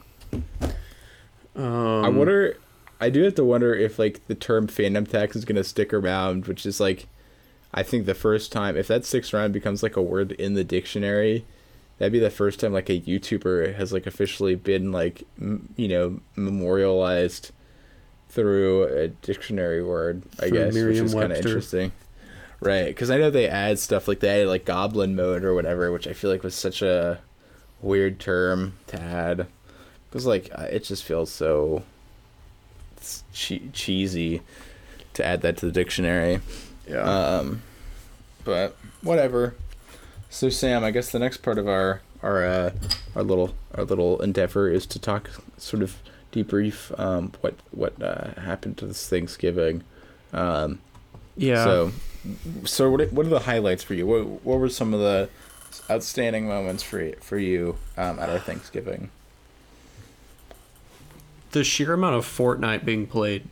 Um, I wonder. I do have to wonder if like the term fandom tax is gonna stick around, which is like, I think the first time if that sticks around becomes like a word in the dictionary, that'd be the first time like a YouTuber has like officially been like m- you know memorialized through a dictionary word. I guess, which is kind of interesting. Right, because I know they add stuff like they added like goblin mode or whatever, which I feel like was such a weird term to add. Because like it just feels so che- cheesy to add that to the dictionary. Yeah. Um, but whatever. So Sam, I guess the next part of our our uh, our little our little endeavor is to talk sort of debrief um, what what uh, happened to this Thanksgiving. Um, yeah. So, so what what are the highlights for you? What what were some of the outstanding moments for you, for you um, at our Thanksgiving? the sheer amount of Fortnite being played.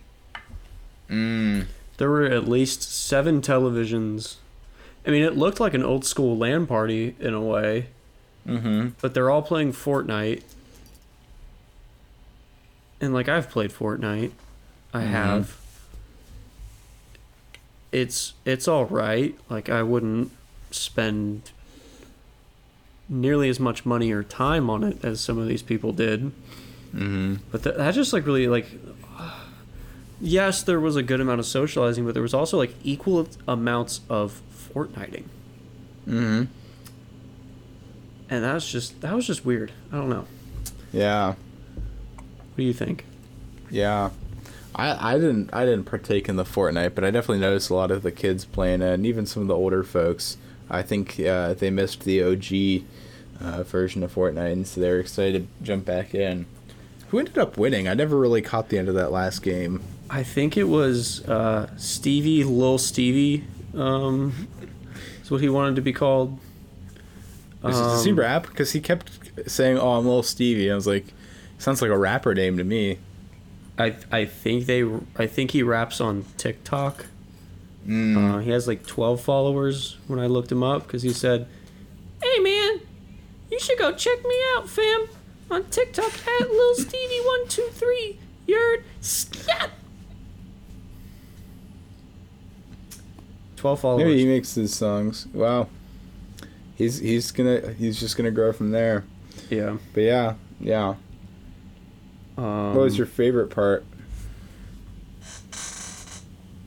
Mm. There were at least seven televisions. I mean, it looked like an old school LAN party in a way, Mm-hmm. but they're all playing Fortnite. And like I've played Fortnite, I Mhm. have. It's it's all right. Like I wouldn't spend nearly as much money or time on it as some of these people did. Mm-hmm. But th- that just like really like yes, there was a good amount of socializing, but there was also like equal amounts of Fortniting. Mm-hmm. And that's just that was just weird. I don't know. Yeah. What do you think? Yeah. I, I didn't I didn't partake in the Fortnite, but I definitely noticed a lot of the kids playing it, and even some of the older folks. I think uh, they missed the OG uh, version of Fortnite, and so they're excited to jump back in. Who ended up winning? I never really caught the end of that last game. I think it was uh, Stevie, Lil Stevie. Um, what he wanted to be called. Does, does he Um, rap? Because he kept saying, "Oh, I'm Little Stevie." I was like, sounds like a rapper name to me. I I think they I think he raps on TikTok. Mm. Uh, he has like 12 followers when I looked him up because he said, Hey man, you should go check me out, fam, on TikTok at Lil Stevie123. You're scat. 12 followers. Maybe he makes his songs. Wow. He's he's gonna he's just gonna grow from there. yeah. But yeah, yeah. Um, what was your favorite part?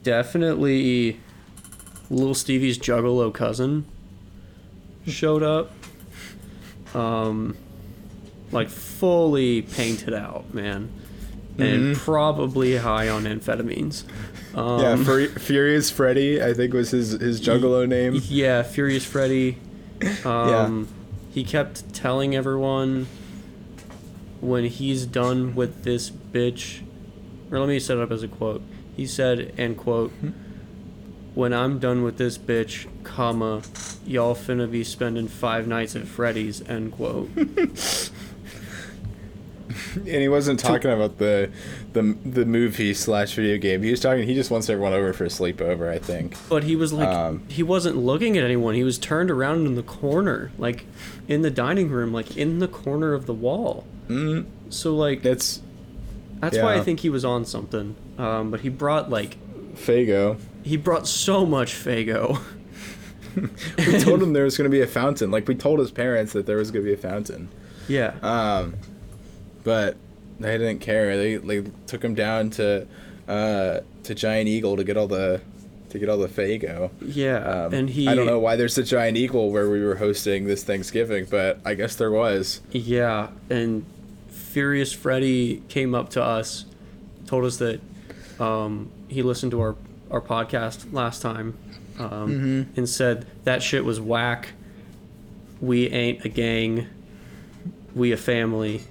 definitely Little Stevie's Juggalo cousin showed up. Um, like fully painted out, man, and Mhm. probably high on amphetamines. Um, yeah, Fur- Furious Freddy, I think was his his Juggalo name. Yeah, Furious Freddy. Um, He kept telling everyone when he's done with this bitch. Or let me set it up as a quote. He said, and quote, when I'm done with this bitch, comma, y'all finna be spending five nights at Freddy's, end quote. and he wasn't talking about the the the movie slash video game. He was talking. He just wants everyone over for a sleepover. I think. But he was like, Um, he wasn't looking at anyone. He was turned around in the corner, like in the dining room, like in the corner of the wall. Mm, So like that's that's why I think he was on something. Um, but he brought like Faygo. he brought so much Faygo. We told him there was going to be a fountain. Like we told his parents that there was going to be a fountain. yeah. Um, but they didn't care. They they took him down to uh to Giant Eagle to get all the to get all the Faygo. Yeah, Um, and he. I don't know why there's a Giant Eagle where we were hosting this Thanksgiving, but I guess there was. Yeah, and Furious Freddy came up to us, told us that um, he listened to our our podcast last time, um, Mhm. and said that shit was whack. We ain't a gang. We a family.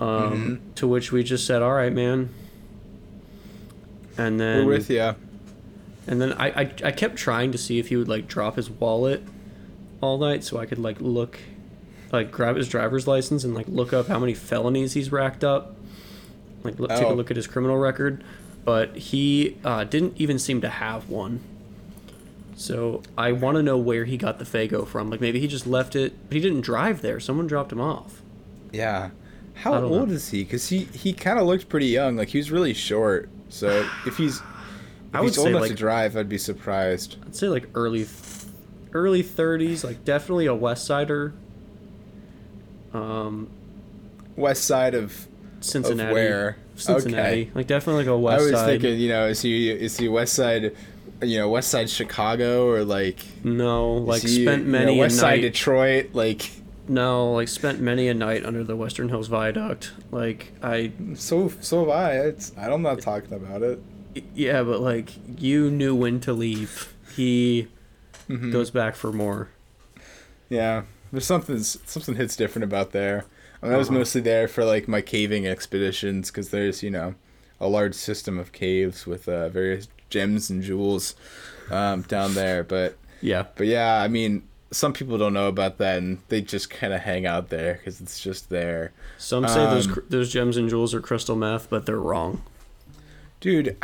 Um, To which we just said, "All right, man." And then We're with you. and then I, I I kept trying to see if he would like drop his wallet all night so I could like look like grab his driver's license and like look up how many felonies he's racked up. Like look, take a Oh. look at his criminal record, but he uh, didn't even seem to have one. So I want to know where he got the Faygo from. Like maybe he just left it, but he didn't drive there. Someone dropped him off. Yeah. How old know. is he? Because he, he kind of looked pretty young. Like, he was really short. So, if he's, if I would he's old enough like- to drive, I'd be surprised. I'd say like early, early thirties. Like definitely a West Sider. Um, West side of. Cincinnati. where? Cincinnati. Okay. Like definitely like a west I was side. thinking, you know, is he is he West side, you know, West side Chicago or like. no, like he, spent you know, many West side night. Detroit, like. No, like spent many a night under the Western Hills Viaduct. Like I, So so have I. It's I'm not talking about it. yeah, but like you knew when to leave. He Mhm. goes back for more. Yeah, there's something something hits different about there. I, mean, I was Uh-huh. mostly there for like my caving expeditions because there's you know a large system of caves with uh, various gems and jewels um, down there. But Yeah, but yeah, I mean, some people don't know about that and they just kind of hang out there because it's just there. some say those Um, cr- those gems and jewels are crystal meth, but they're wrong. Dude,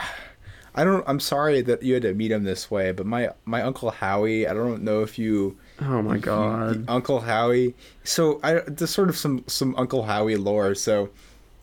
I don't. I'm sorry that you had to meet him this way, but my my uncle Howie. I don't know if you. Oh my god. Uncle Howie. So I there's sort of some some Uncle Howie lore. So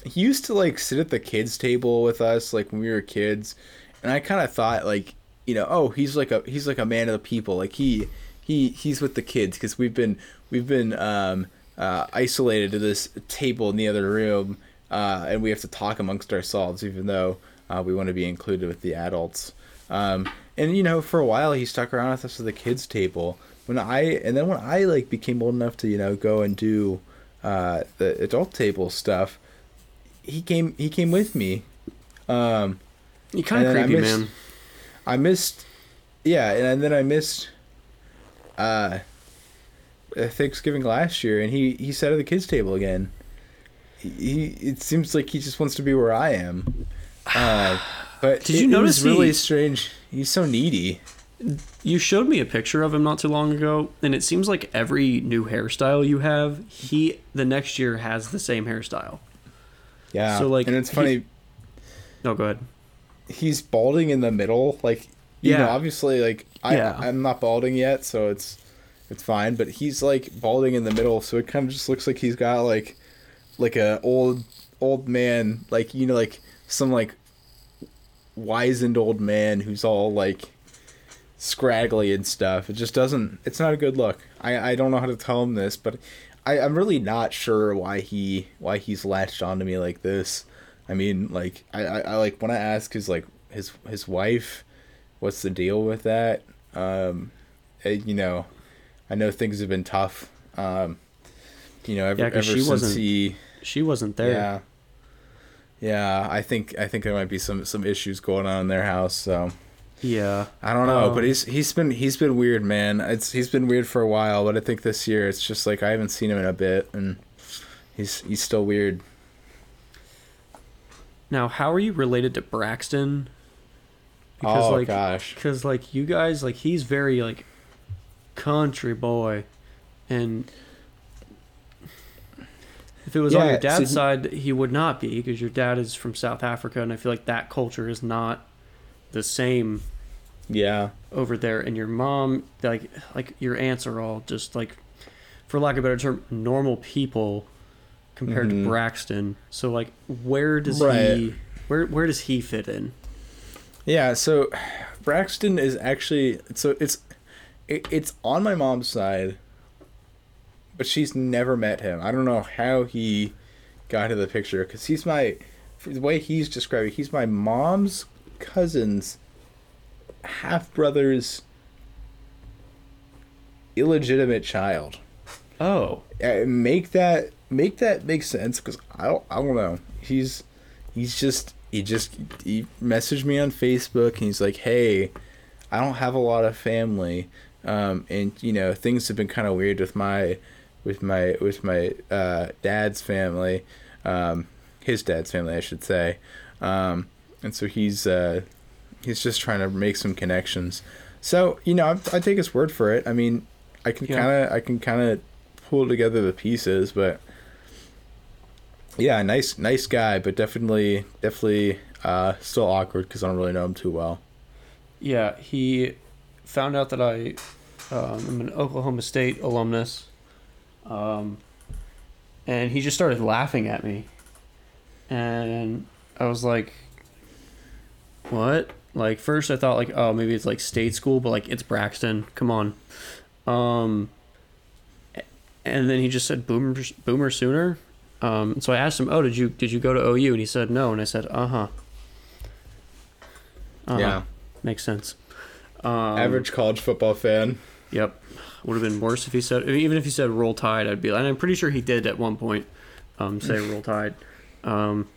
he used to like sit at the kids table with us like when we were kids, and I kind of thought like you know oh he's like a he's like a man of the people like he he he's with the kids because we've been we've been um uh, isolated to this table in the other room uh, and we have to talk amongst ourselves even though uh, we want to be included with the adults. Um, and you know for a while he stuck around with us at the kids table. When i and then when i like became old enough to you know go and do uh, the adult table stuff he came he came with me. Um, You kind of then I missed- man. I missed, yeah, and then I missed, uh, Thanksgiving last year, and he he sat at the kids' table again. He, he it seems like he just wants to be where I am. Uh, but Did it- you it notice was really he- strange? He's so needy. You showed me a picture of him not too long ago, and it seems like every new hairstyle you have, he the next year has the same hairstyle. Yeah. So, like, and it's he- funny. No, go ahead. he's balding in the middle. Like, you know, Yeah. obviously, like I Yeah. I'm not balding yet, so it's it's fine. But he's like balding in the middle, so it kind of just looks like he's got like like a old old man, like you know, like some like wizened old man who's all like scraggly and stuff. It just doesn't. It's not a good look. I I don't know how to tell him this, but I I'm really not sure why he why he's latched onto me like this. I mean, like I, I, I like when I ask his like his his wife, what's the deal with that? Um, eh, you know, I know things have been tough. Um, you know, ever, Yeah, ever she since wasn't he, She wasn't there. yeah, yeah. I think I think there might be some some issues going on in their house. So Yeah. I don't know, but Um, he's he's been he's been weird, man. It's he's been weird for a while, but I think this year it's just like I haven't seen him in a bit, and he's he's still weird. Now, how are you related to Braxton? Because oh like, gosh. because like you guys, like he's very like country boy, and If it was on your dad's so- side, he would not be because your dad is from South Africa, and I feel like that culture is not the same Yeah. over there. And your mom, like, like your aunts are all just like, for lack of a better term, normal people compared Mhm. to Braxton. So like, where does Right. he, where where does he fit in? Yeah, so Braxton is actually so it's it, it's on my mom's side, but she's never met him. I don't know how he got into the picture because he's my the way he's describing. He's my mom's cousin's half brother's illegitimate child. Oh, Uh, make that make that make sense because I don't I don't know. He's he's just he just he messaged me on Facebook and he's like, "Hey, I don't have a lot of family, um, and you know things have been kind of weird with my with my with my uh, dad's family, um, his dad's family, I should say, um, and so he's uh, he's just trying to make some connections. So you know, I, I take his word for it. I mean, I can Yeah. kind of I can kind of pull together the pieces, but yeah, nice nice guy, but definitely definitely uh, still awkward because I don't really know him too well. yeah. He found out that I um, am an Oklahoma State alumnus, um, and he just started laughing at me, and I was like, "What?" Like first, I thought like, "Oh, maybe it's like state school," but like it's Braxton. Come on. Um, and then he just said "Boomer, Boomer Sooner." Um, so I asked him, "Oh, did you did you go to OU?" And he said no, and I said, "Uh huh." Uh-huh. Yeah, Makes sense. Um, average college football fan. Yep. Would have been worse if he said, even if he said roll tide, I'd be like, and I'm pretty sure he did at one point um, say roll tide. Um,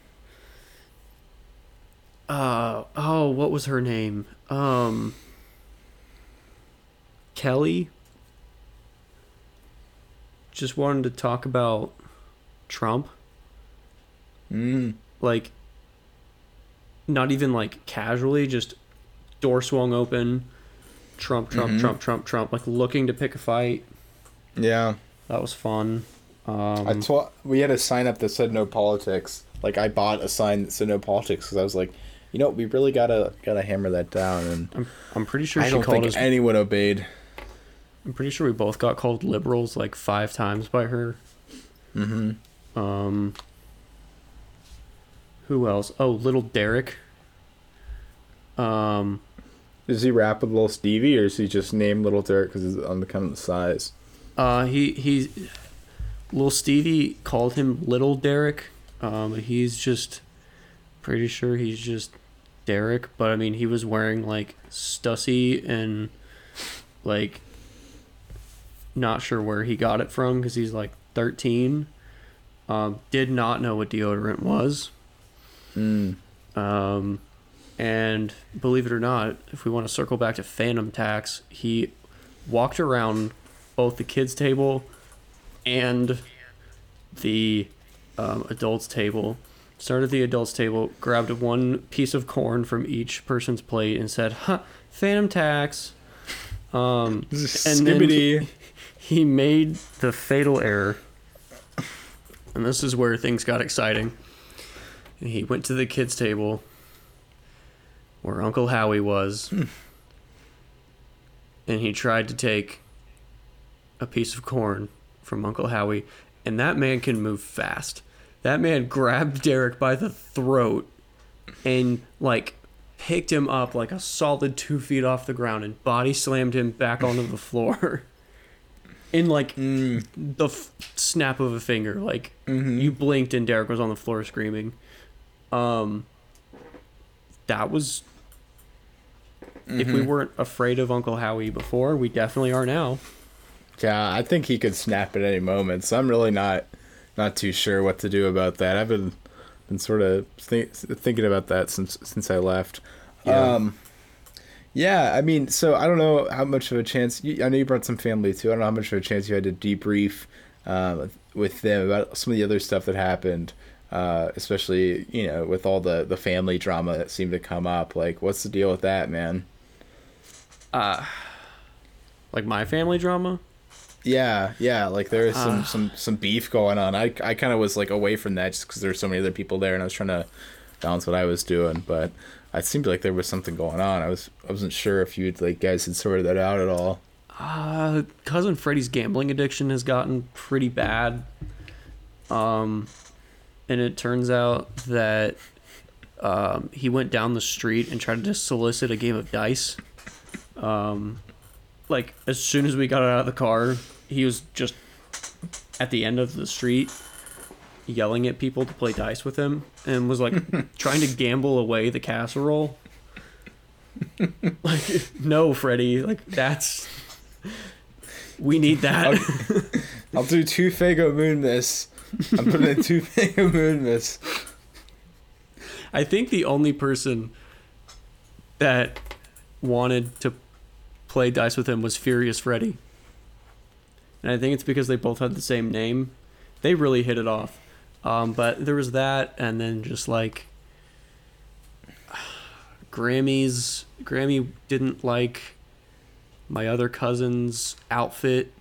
uh, oh, what was her name? Um, Kelly. Just wanted to talk about Trump. Mm. Like, not even like casually, just door swung open. Trump, Trump, Mhm. Trump, Trump, Trump, like looking to pick a fight. Yeah, That was fun. Um, I told we had a sign up that said no politics. Like I bought a sign that said no politics because I was like, you know, we really gotta gotta hammer that down. And I'm, I'm pretty sure I she don't called think us. anyone obeyed. I'm pretty sure we both got called liberals like five times by her. Mm-hmm. Um, who else? Oh, little Derek. Um, Does he rap with Little Stevie, or is he just named Little Derek because he's on the kind of the size? uh, he he, little Stevie called him little Derek. Um, he's just pretty sure he's just Derek, but I mean he was wearing like Stussy and like not sure where he got it from because he's like 13. Um, did not know what deodorant was. Mm. Um, and believe it or not, if we want to circle back to Fanum Tax, he walked around both the kids' table and the um, adults' table. Started at the adults' table, grabbed one piece of corn from each person's plate, and said, "Huh, Fanum Tax." Um, and then he made the fatal error, and this is where things got exciting. He went to the kids' table where Uncle Howie was, hmm. and he tried to take a piece of corn from Uncle Howie, and that man can move fast. That man grabbed Derek by the throat and like picked him up like a solid two feet off the ground and body slammed him back onto the floor in like Mm. the f- snap of a finger. Like Mhm. you blinked and Derek was on the floor screaming. Um, that was. If we Mhm. weren't afraid of Uncle Howie before, we definitely are now. Yeah, I think he could snap at any moment. So I'm really not not too sure what to do about that. I've been been sort of think, thinking about that since since I left. Yeah. Um, yeah, I mean, so I don't know how much of a chance. You, I know you brought some family too. I don't know how much of a chance you had to debrief um, with them about some of the other stuff that happened, uh, especially you know with all the the family drama that seemed to come up. Like, what's the deal with that, man? Uh, like my family drama. Yeah, yeah. Like there was some Ah. some some beef going on. I I kind of was like away from that just because there were so many other people there, and I was trying to balance what I was doing. But it seemed like there was something going on. I was I wasn't sure if you like guys had sorted that out at all. Uh, cousin Freddie's gambling addiction has gotten pretty bad. Um, and it turns out that um, he went down the street and tried to solicit a game of dice. Um, like as soon as we got out of the car, he was just at the end of the street yelling at people to play dice with him and was like trying to gamble away the casserole. like no, Freddie, like that's we need that. I'll do two Faygo Moon Mist. I'm putting in two Faygo Moon Mist. I think the only person that wanted to play dice with him was Furious Freddy. And I think it's because they both had the same name. They really hit it off. Um, but there was that, and then just like Grammy's. Grammy didn't like my other cousin's outfit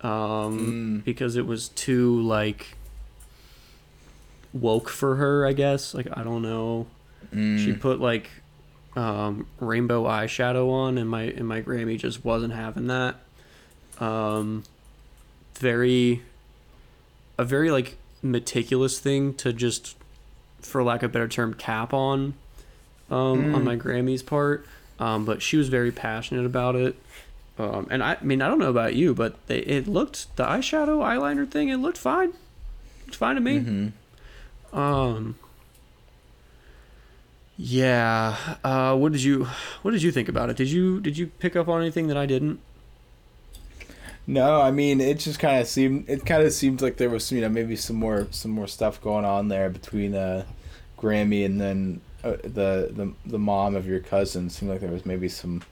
um, Mm. because it was too like woke for her. I guess. Like I don't know. Mm. She put like um, rainbow eyeshadow on, and my and my Grammy just wasn't having that. Um, very, a very like meticulous thing to just, for lack of a better term, cap on, um, on Mm. my Grammy's part. Um, but she was very passionate about it. Um, and I, I mean, I don't know about you, but they, it looked the eyeshadow eyeliner thing. It looked fine. It's fine to me. Mhm. Um. Yeah. Uh, what did you What did you think about it? Did you Did you pick up on anything that I didn't? No, I mean it just kind of seemed it kind of seemed like there was you know maybe some more some more stuff going on there between uh, Grammy and then uh, the the the mom of your cousin. Seemed like there was maybe some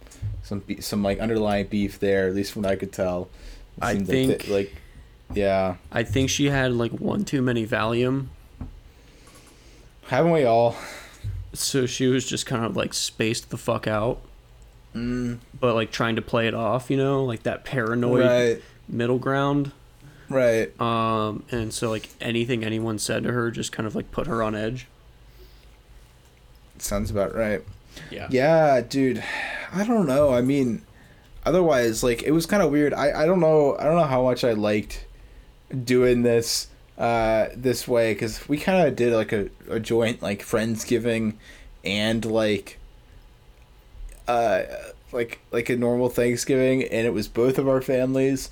some be- some like underlying beef there, at least from what I could tell. I think- like, th- like yeah, I think she had like one too many Valium, haven't we all? so she was just kind of like spaced the fuck out, Mm, but like trying to play it off, you know, like that paranoid right, middle ground. right. Um, and so like anything anyone said to her just kind of like put her on edge. Sounds about right. Yeah. Yeah, dude. I don't know. I mean, otherwise, like it was kind of weird. I I don't know. I don't know how much I liked doing this uh this way because we kind of did like a, a joint like friendsgiving and like uh like like a normal Thanksgiving and it was both of our families.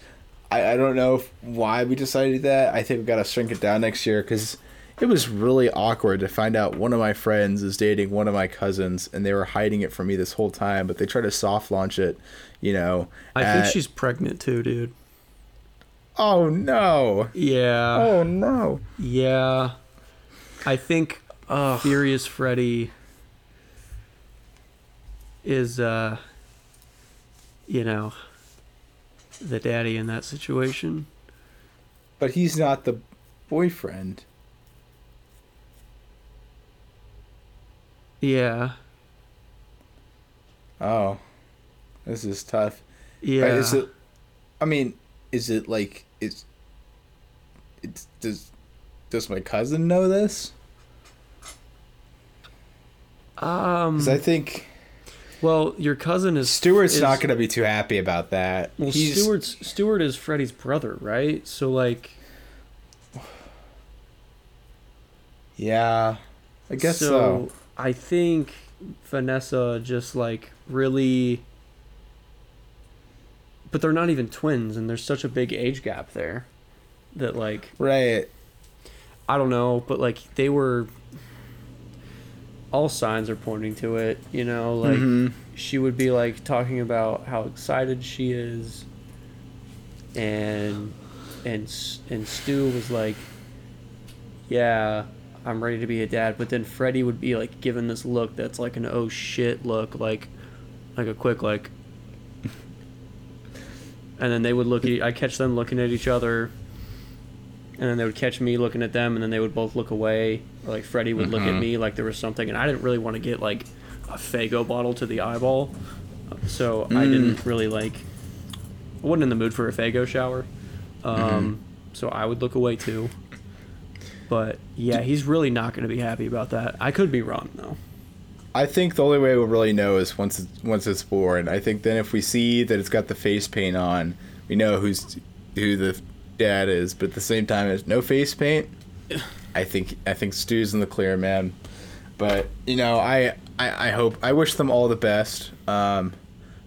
I I don't know if, why we decided that. I think we got to shrink it down next year because it was really awkward to find out one of my friends is dating one of my cousins and they were hiding it from me this whole time but they tried to soft launch it you know I think she's pregnant too, dude. oh no Yeah. oh no Yeah. I think Ugh. Furious Freddy is uh you know the daddy in that situation. but he's not the boyfriend Yeah. oh this is tough Yeah. Uh, is it i mean is it like it's it's does does my cousin know this um because i think well, your cousin is Stewart's is- not going to be too happy about that. Well, He's Stewart's Stewart is Freddy's brother, right? So like yeah, I guess so. I think Vanessa just like really but they're not even twins and there's such a big age gap there that like Right. I don't know, but like they were all signs are pointing to it, you know, like Mhm. she would be like talking about how excited she is. And and and Stu was like yeah, I'm ready to be a dad, but then Freddie would be like given this look that's like an oh shit look, like like a quick like and then they would look at I catch them looking at each other and then they would catch me looking at them and then they would both look away or like Freddie would look at Mhm. me like there was something and I didn't really want to get like a Faygo bottle to the eyeball so I Mm. didn't really like I wasn't in the mood for a Faygo shower. Um, Mm-hmm. so I would look away too. But yeah, he's really not going to be happy about that. I could be wrong though. I think the only way we'll really know is once it's, once it's born. I think then if we see that it's got the face paint on, we know who's who the dad is. But at the same time, there's no face paint. I think I think Stu's in the clear, man. But you know, I I, I hope I wish them all the best. Um,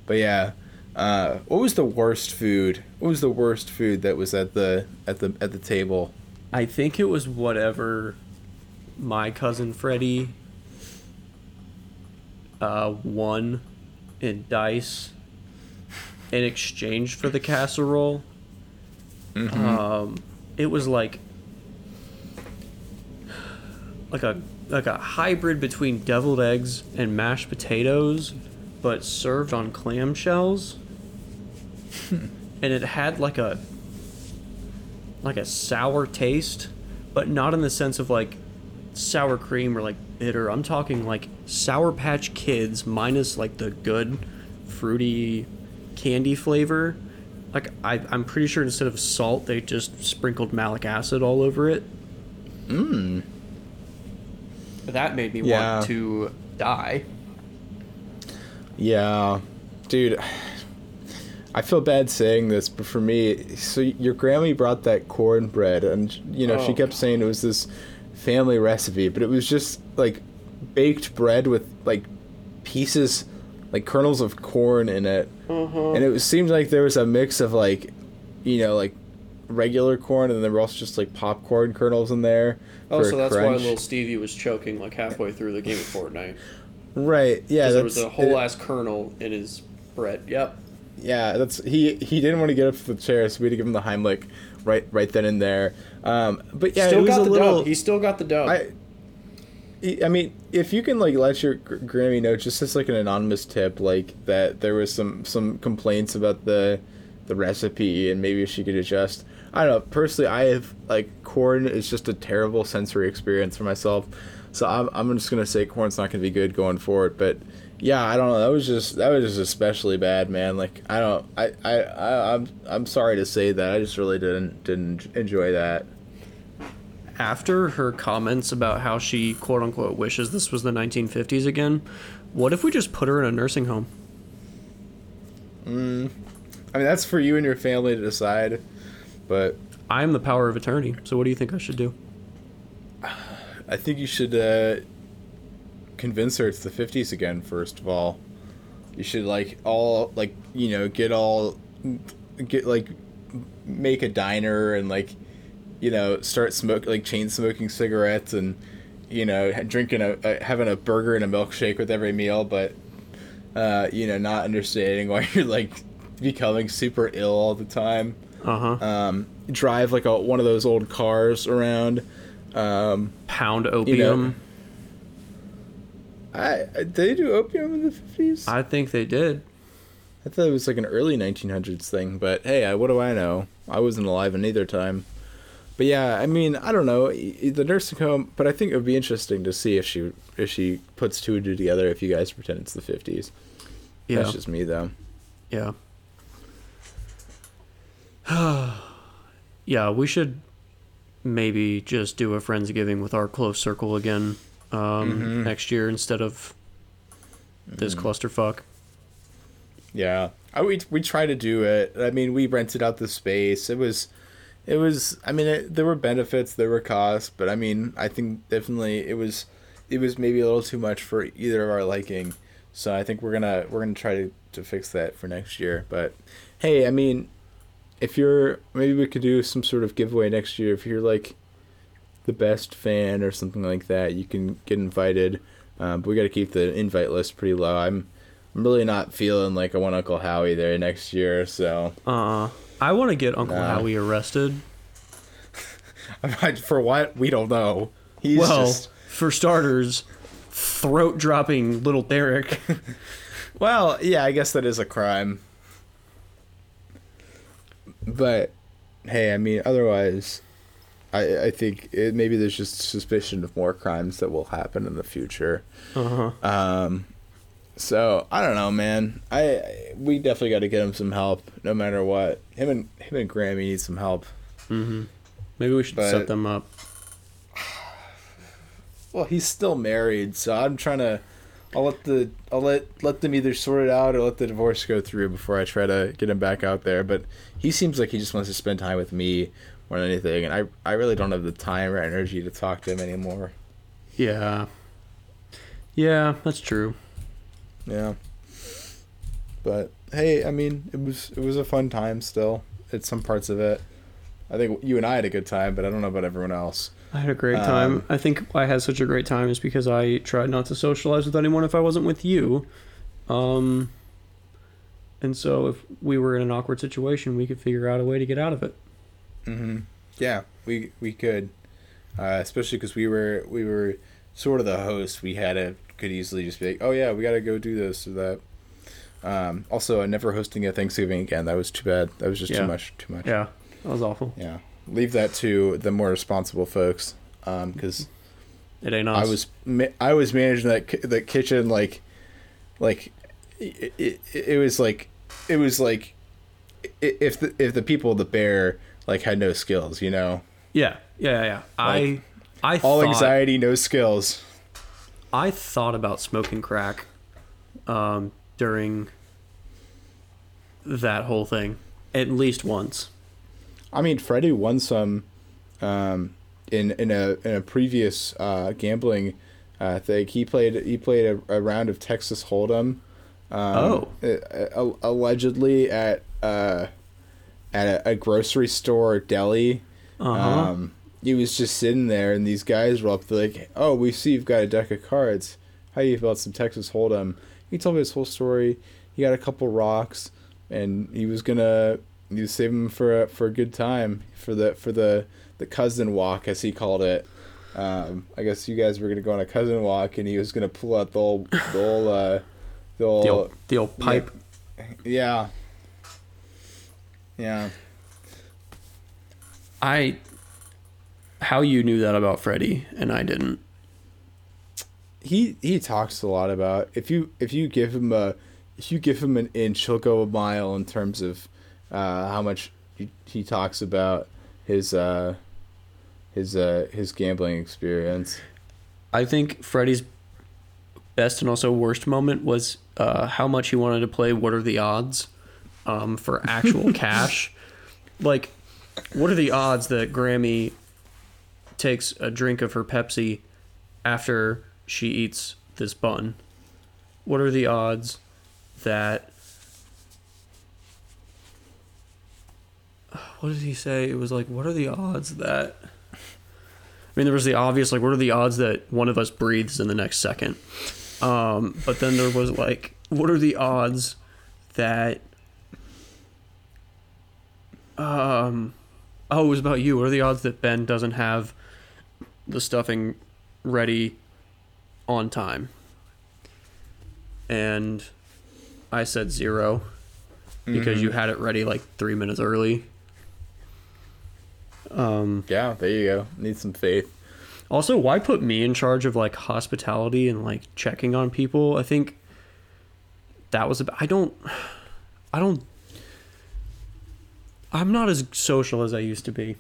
but yeah, uh, what was the worst food? What was the worst food that was at the at the at the table? I think it was whatever my cousin Freddie uh, won in dice in exchange for the casserole. Um, it was like like a like a hybrid between deviled eggs and mashed potatoes, but served on clam shells. and it had like a like a sour taste, but not in the sense of like sour cream or like bitter. I'm talking like Sour Patch Kids minus like the good fruity candy flavor. Like I, I'm pretty sure instead of salt, they just sprinkled malic acid all over it. Mmm. That made me Yeah. want to die. Yeah, dude. I feel bad saying this, but for me, so your Grammy brought that cornbread, and you know she Oh. kept saying it was this family recipe, but it was just like baked bread with like pieces, like kernels of corn in it, and it seemed like there was a mix of like, you know, like regular corn, and then there were also just like popcorn kernels in there. Oh, so that's why little Stevie was choking like halfway through the game of Fortnite. right? Yeah, there was a whole it- ass kernel in his bread. Yep. Yeah, that's he. He didn't want to get up from the chair, so we had to give him the Heimlich right, right then and there. Um, but yeah, still it was got the little. dub. He still got the dub. I, I mean, if you can like let your Grammy know just as like an anonymous tip, like that there was some some complaints about the the recipe and maybe she could adjust. I don't know. Personally, I have like corn is just a terrible sensory experience for myself, so I'm I'm just gonna say corn's not gonna be good going forward. But yeah, I don't know. That was just that was just especially bad, man. Like I don't I I, I I'm I'm sorry to say that. I just really didn't didn't enjoy that. After her comments about how she quote unquote wishes this was the 1950s again, what if we just put her in a nursing home? I mean, that's for you and your family to decide. But I am the power of attorney. So what do you think I should do? I think you should uh, convince her it's the 50s again, first of all. You should, like, all, like, you know, get all, get, like, make a diner and, like, you know, start smoke, like, chain smoking cigarettes and, you know, drinking a, a, having a burger and a milkshake with every meal, but, uh, you know, not understanding why you're, like, becoming super ill all the time. Uh huh. um, drive like a one of those old cars around. Um, Pound opium. I, I did they do opium in the fifties? I, think they did. I thought it was like an early nineteen hundreds thing, but hey, I, what do I know? I wasn't alive in either time. But yeah, I mean, I don't know the nursing home, but I think it would be interesting to see if she if she puts two and two together. If you guys pretend it's the fifties, Yeah. that's just me though. Yeah. yeah, we should maybe just do a Friendsgiving with our close circle again um, next year instead of this clusterfuck. Yeah, I, we we try to do it. I mean, we rented out the space. It was, it was. I mean, it, there were benefits, there were costs, but I mean, I think definitely it was, it was maybe a little too much for either of our liking. So I think we're gonna we're gonna try to to fix that for next year. But hey, I mean, if you're maybe we could do some sort of giveaway next year. If you're like the best fan or something like that, you can get invited. Um, but we got to keep the invite list pretty low. I'm I'm really not feeling like I want Uncle Howie there next year, so Uh, I want to get Uncle Nah. Howie arrested. for what we don't know. He's well, just for starters, throat dropping little Derek. well, yeah, I guess that is a crime. But hey, I mean, otherwise, I I think it, maybe there's just suspicion of more crimes that will happen in the future. Uh huh. Um, So I don't know, man. I, we definitely got to get him some help, no matter what. Him and him and Grammy need some help. Mm-hmm. Maybe we should But- set them up. Well, he's still married, so I'm trying to. I'll let the I'll let let them either sort it out or let the divorce go through before I try to get him back out there. But he seems like he just wants to spend time with me more than anything, and I I really don't have the time or energy to talk to him anymore. Yeah. Yeah, that's true. Yeah. But hey, I mean, it was it was a fun time still. It's some parts of it. I think you and I had a good time, but I don't know about everyone else. I had a great time. Um, I think I had such a great time is because I tried not to socialize with anyone if I wasn't with you. Um, and so if we were in an awkward situation, we could figure out a way to get out of it. Mm-hmm. Yeah, we we could, uh, especially because we were we were sort of the host. We had to could easily just be like, oh yeah, we got to go do this or that. Um, also, I'm never hosting a Thanksgiving again. That was too bad. That was just Yeah. too much. Too much. Yeah, that was awful. Yeah. Leave that to the more responsible folks, because It ain't us. I was ma- I was managing that ki- that kitchen like like it, it, it was like it was like if the if the people the bear like had no skills, you know. Yeah, yeah, yeah. yeah. I, I All thought, anxiety, no skills. I thought about smoking crack, um, during that whole thing, at least once. I mean, Freddie won some um, in in a in a previous uh, gambling uh, thing. He played he played a, a round of Texas Hold'em. Um, Oh. uh, uh, allegedly at uh, at a, a grocery store deli. Uh huh. Um, he was just sitting there, and these guys were up there like, "Oh, we see you've got a deck of cards. How do you feel about some Texas Hold'em?" He told me his whole story. He got a couple rocks, and he was gonna he was saving them for a, for a good time for the for the the cousin walk as he called it. Um, I guess you guys were gonna go on a cousin walk, and he was gonna pull out the old the old uh, the old, the old, the old pipe. yeah yeah. I how you knew that about Freddie and I didn't. he he talks a lot about if you if you give him a if you give him an inch he'll go a mile in terms of uh, how much he, he talks about his uh his uh his gambling experience I think Freddie's best and also worst moment was uh, how much he wanted to play What Are the Odds um, for actual cash. Like, what are the odds that Grammy takes a drink of her Pepsi after she eats this bun? What are the odds that. What did he say? It was like, what are the odds that. I mean, there was the obvious, like, what are the odds that one of us breathes in the next second? Um, but then there was like, what are the odds that. Um, oh, it was about you. What are the odds that Ben doesn't have the stuffing ready on time? And I said zero because you had it ready like three minutes early. Um, yeah there you go need some faith also, why put me in charge of like hospitality and like checking on people? I think that was a. I don't. I don't. I'm not as social as I used to be.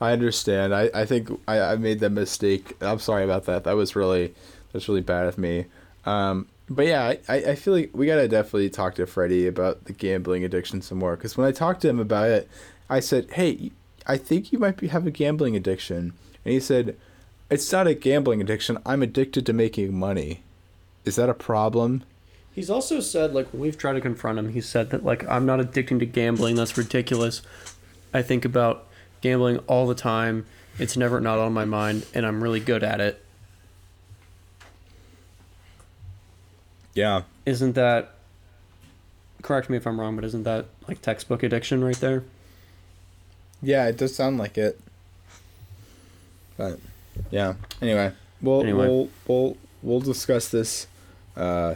I understand i i think i i made that mistake i'm sorry about that that was really that's really bad of me um but yeah, I, I feel like we gotta definitely talk to Freddie about the gambling addiction some more. Because when I talked to him about it, I said, "Hey, I think you might be, have a gambling addiction," and he said, "It's not a gambling addiction. I'm addicted to making money. Is that a problem?" He's also said like when we've tried to confront him, he said that like I'm not addicted to gambling. That's ridiculous. I think about gambling all the time. It's never not on my mind, and I'm really good at it. Yeah, Isn't that? Correct me if I'm wrong, but isn't that like textbook addiction right there? yeah, it does sound like it. But yeah. Anyway, we'll Anyway. we'll we'll we'll discuss this uh,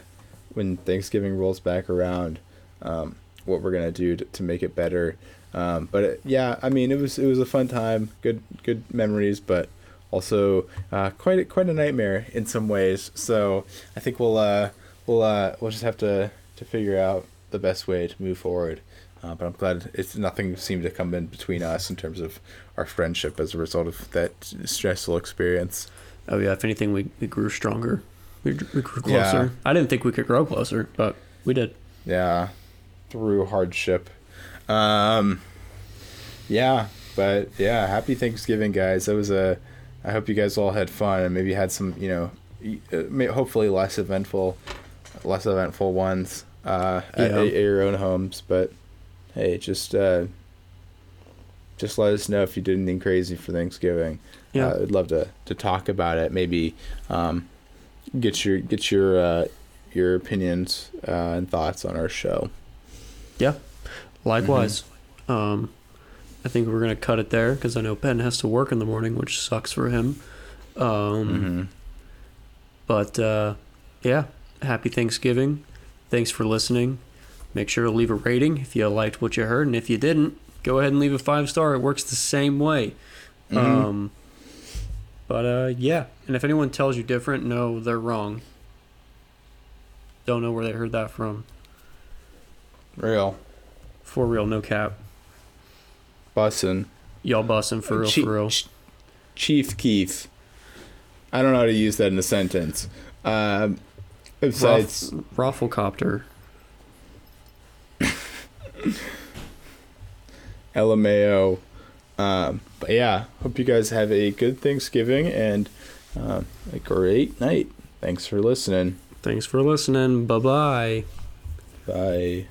when Thanksgiving rolls back around. Um, what we're gonna do to, to make it better. Um, but it, yeah, I mean, it was it was a fun time, good good memories, but also uh, quite a, quite a nightmare in some ways. So I think we'll uh, we'll uh, we'll just have to to figure out the best way to move forward. Uh, but I'm glad it's nothing seemed to come in between us in terms of our friendship as a result of that stressful experience. Oh yeah, if anything, we, we grew stronger. We, we grew closer. Yeah. I didn't think we could grow closer, but we did. Yeah, through hardship. Um, yeah, but yeah, happy Thanksgiving, guys. That was a. I hope you guys all had fun and maybe had some, you know, uh, hopefully less eventful, less eventful ones uh, at, Yeah. at your own homes. But hey, just uh, just let us know if you did anything crazy for Thanksgiving. Yeah. uh, I'd love to to talk about it. Maybe um, get your get your uh, your opinions uh, and thoughts on our show. Yeah. Likewise. Um, I think we're gonna cut it there because I know Ben has to work in the morning, which sucks for him. Um, Mm-hmm. But uh, yeah, happy Thanksgiving. Thanks for listening. Make sure to leave a rating if you liked what you heard, and if you didn't, go ahead and leave a five star. It works the same way. Mhm. Um, but uh, yeah, and if anyone tells you different, no, they're wrong. Don't know where they heard that from. Real For real, no cap. bussin'. Y'all bussin' for real, Chief, for real. Chief Keef. I don't know how to use that in a sentence. Um, besides, Ruff, Rafflecopter. LMAO. Um, but yeah, hope you guys have a good Thanksgiving and uh, a great night. Thanks for listening. Thanks for listening. Bye bye. Bye.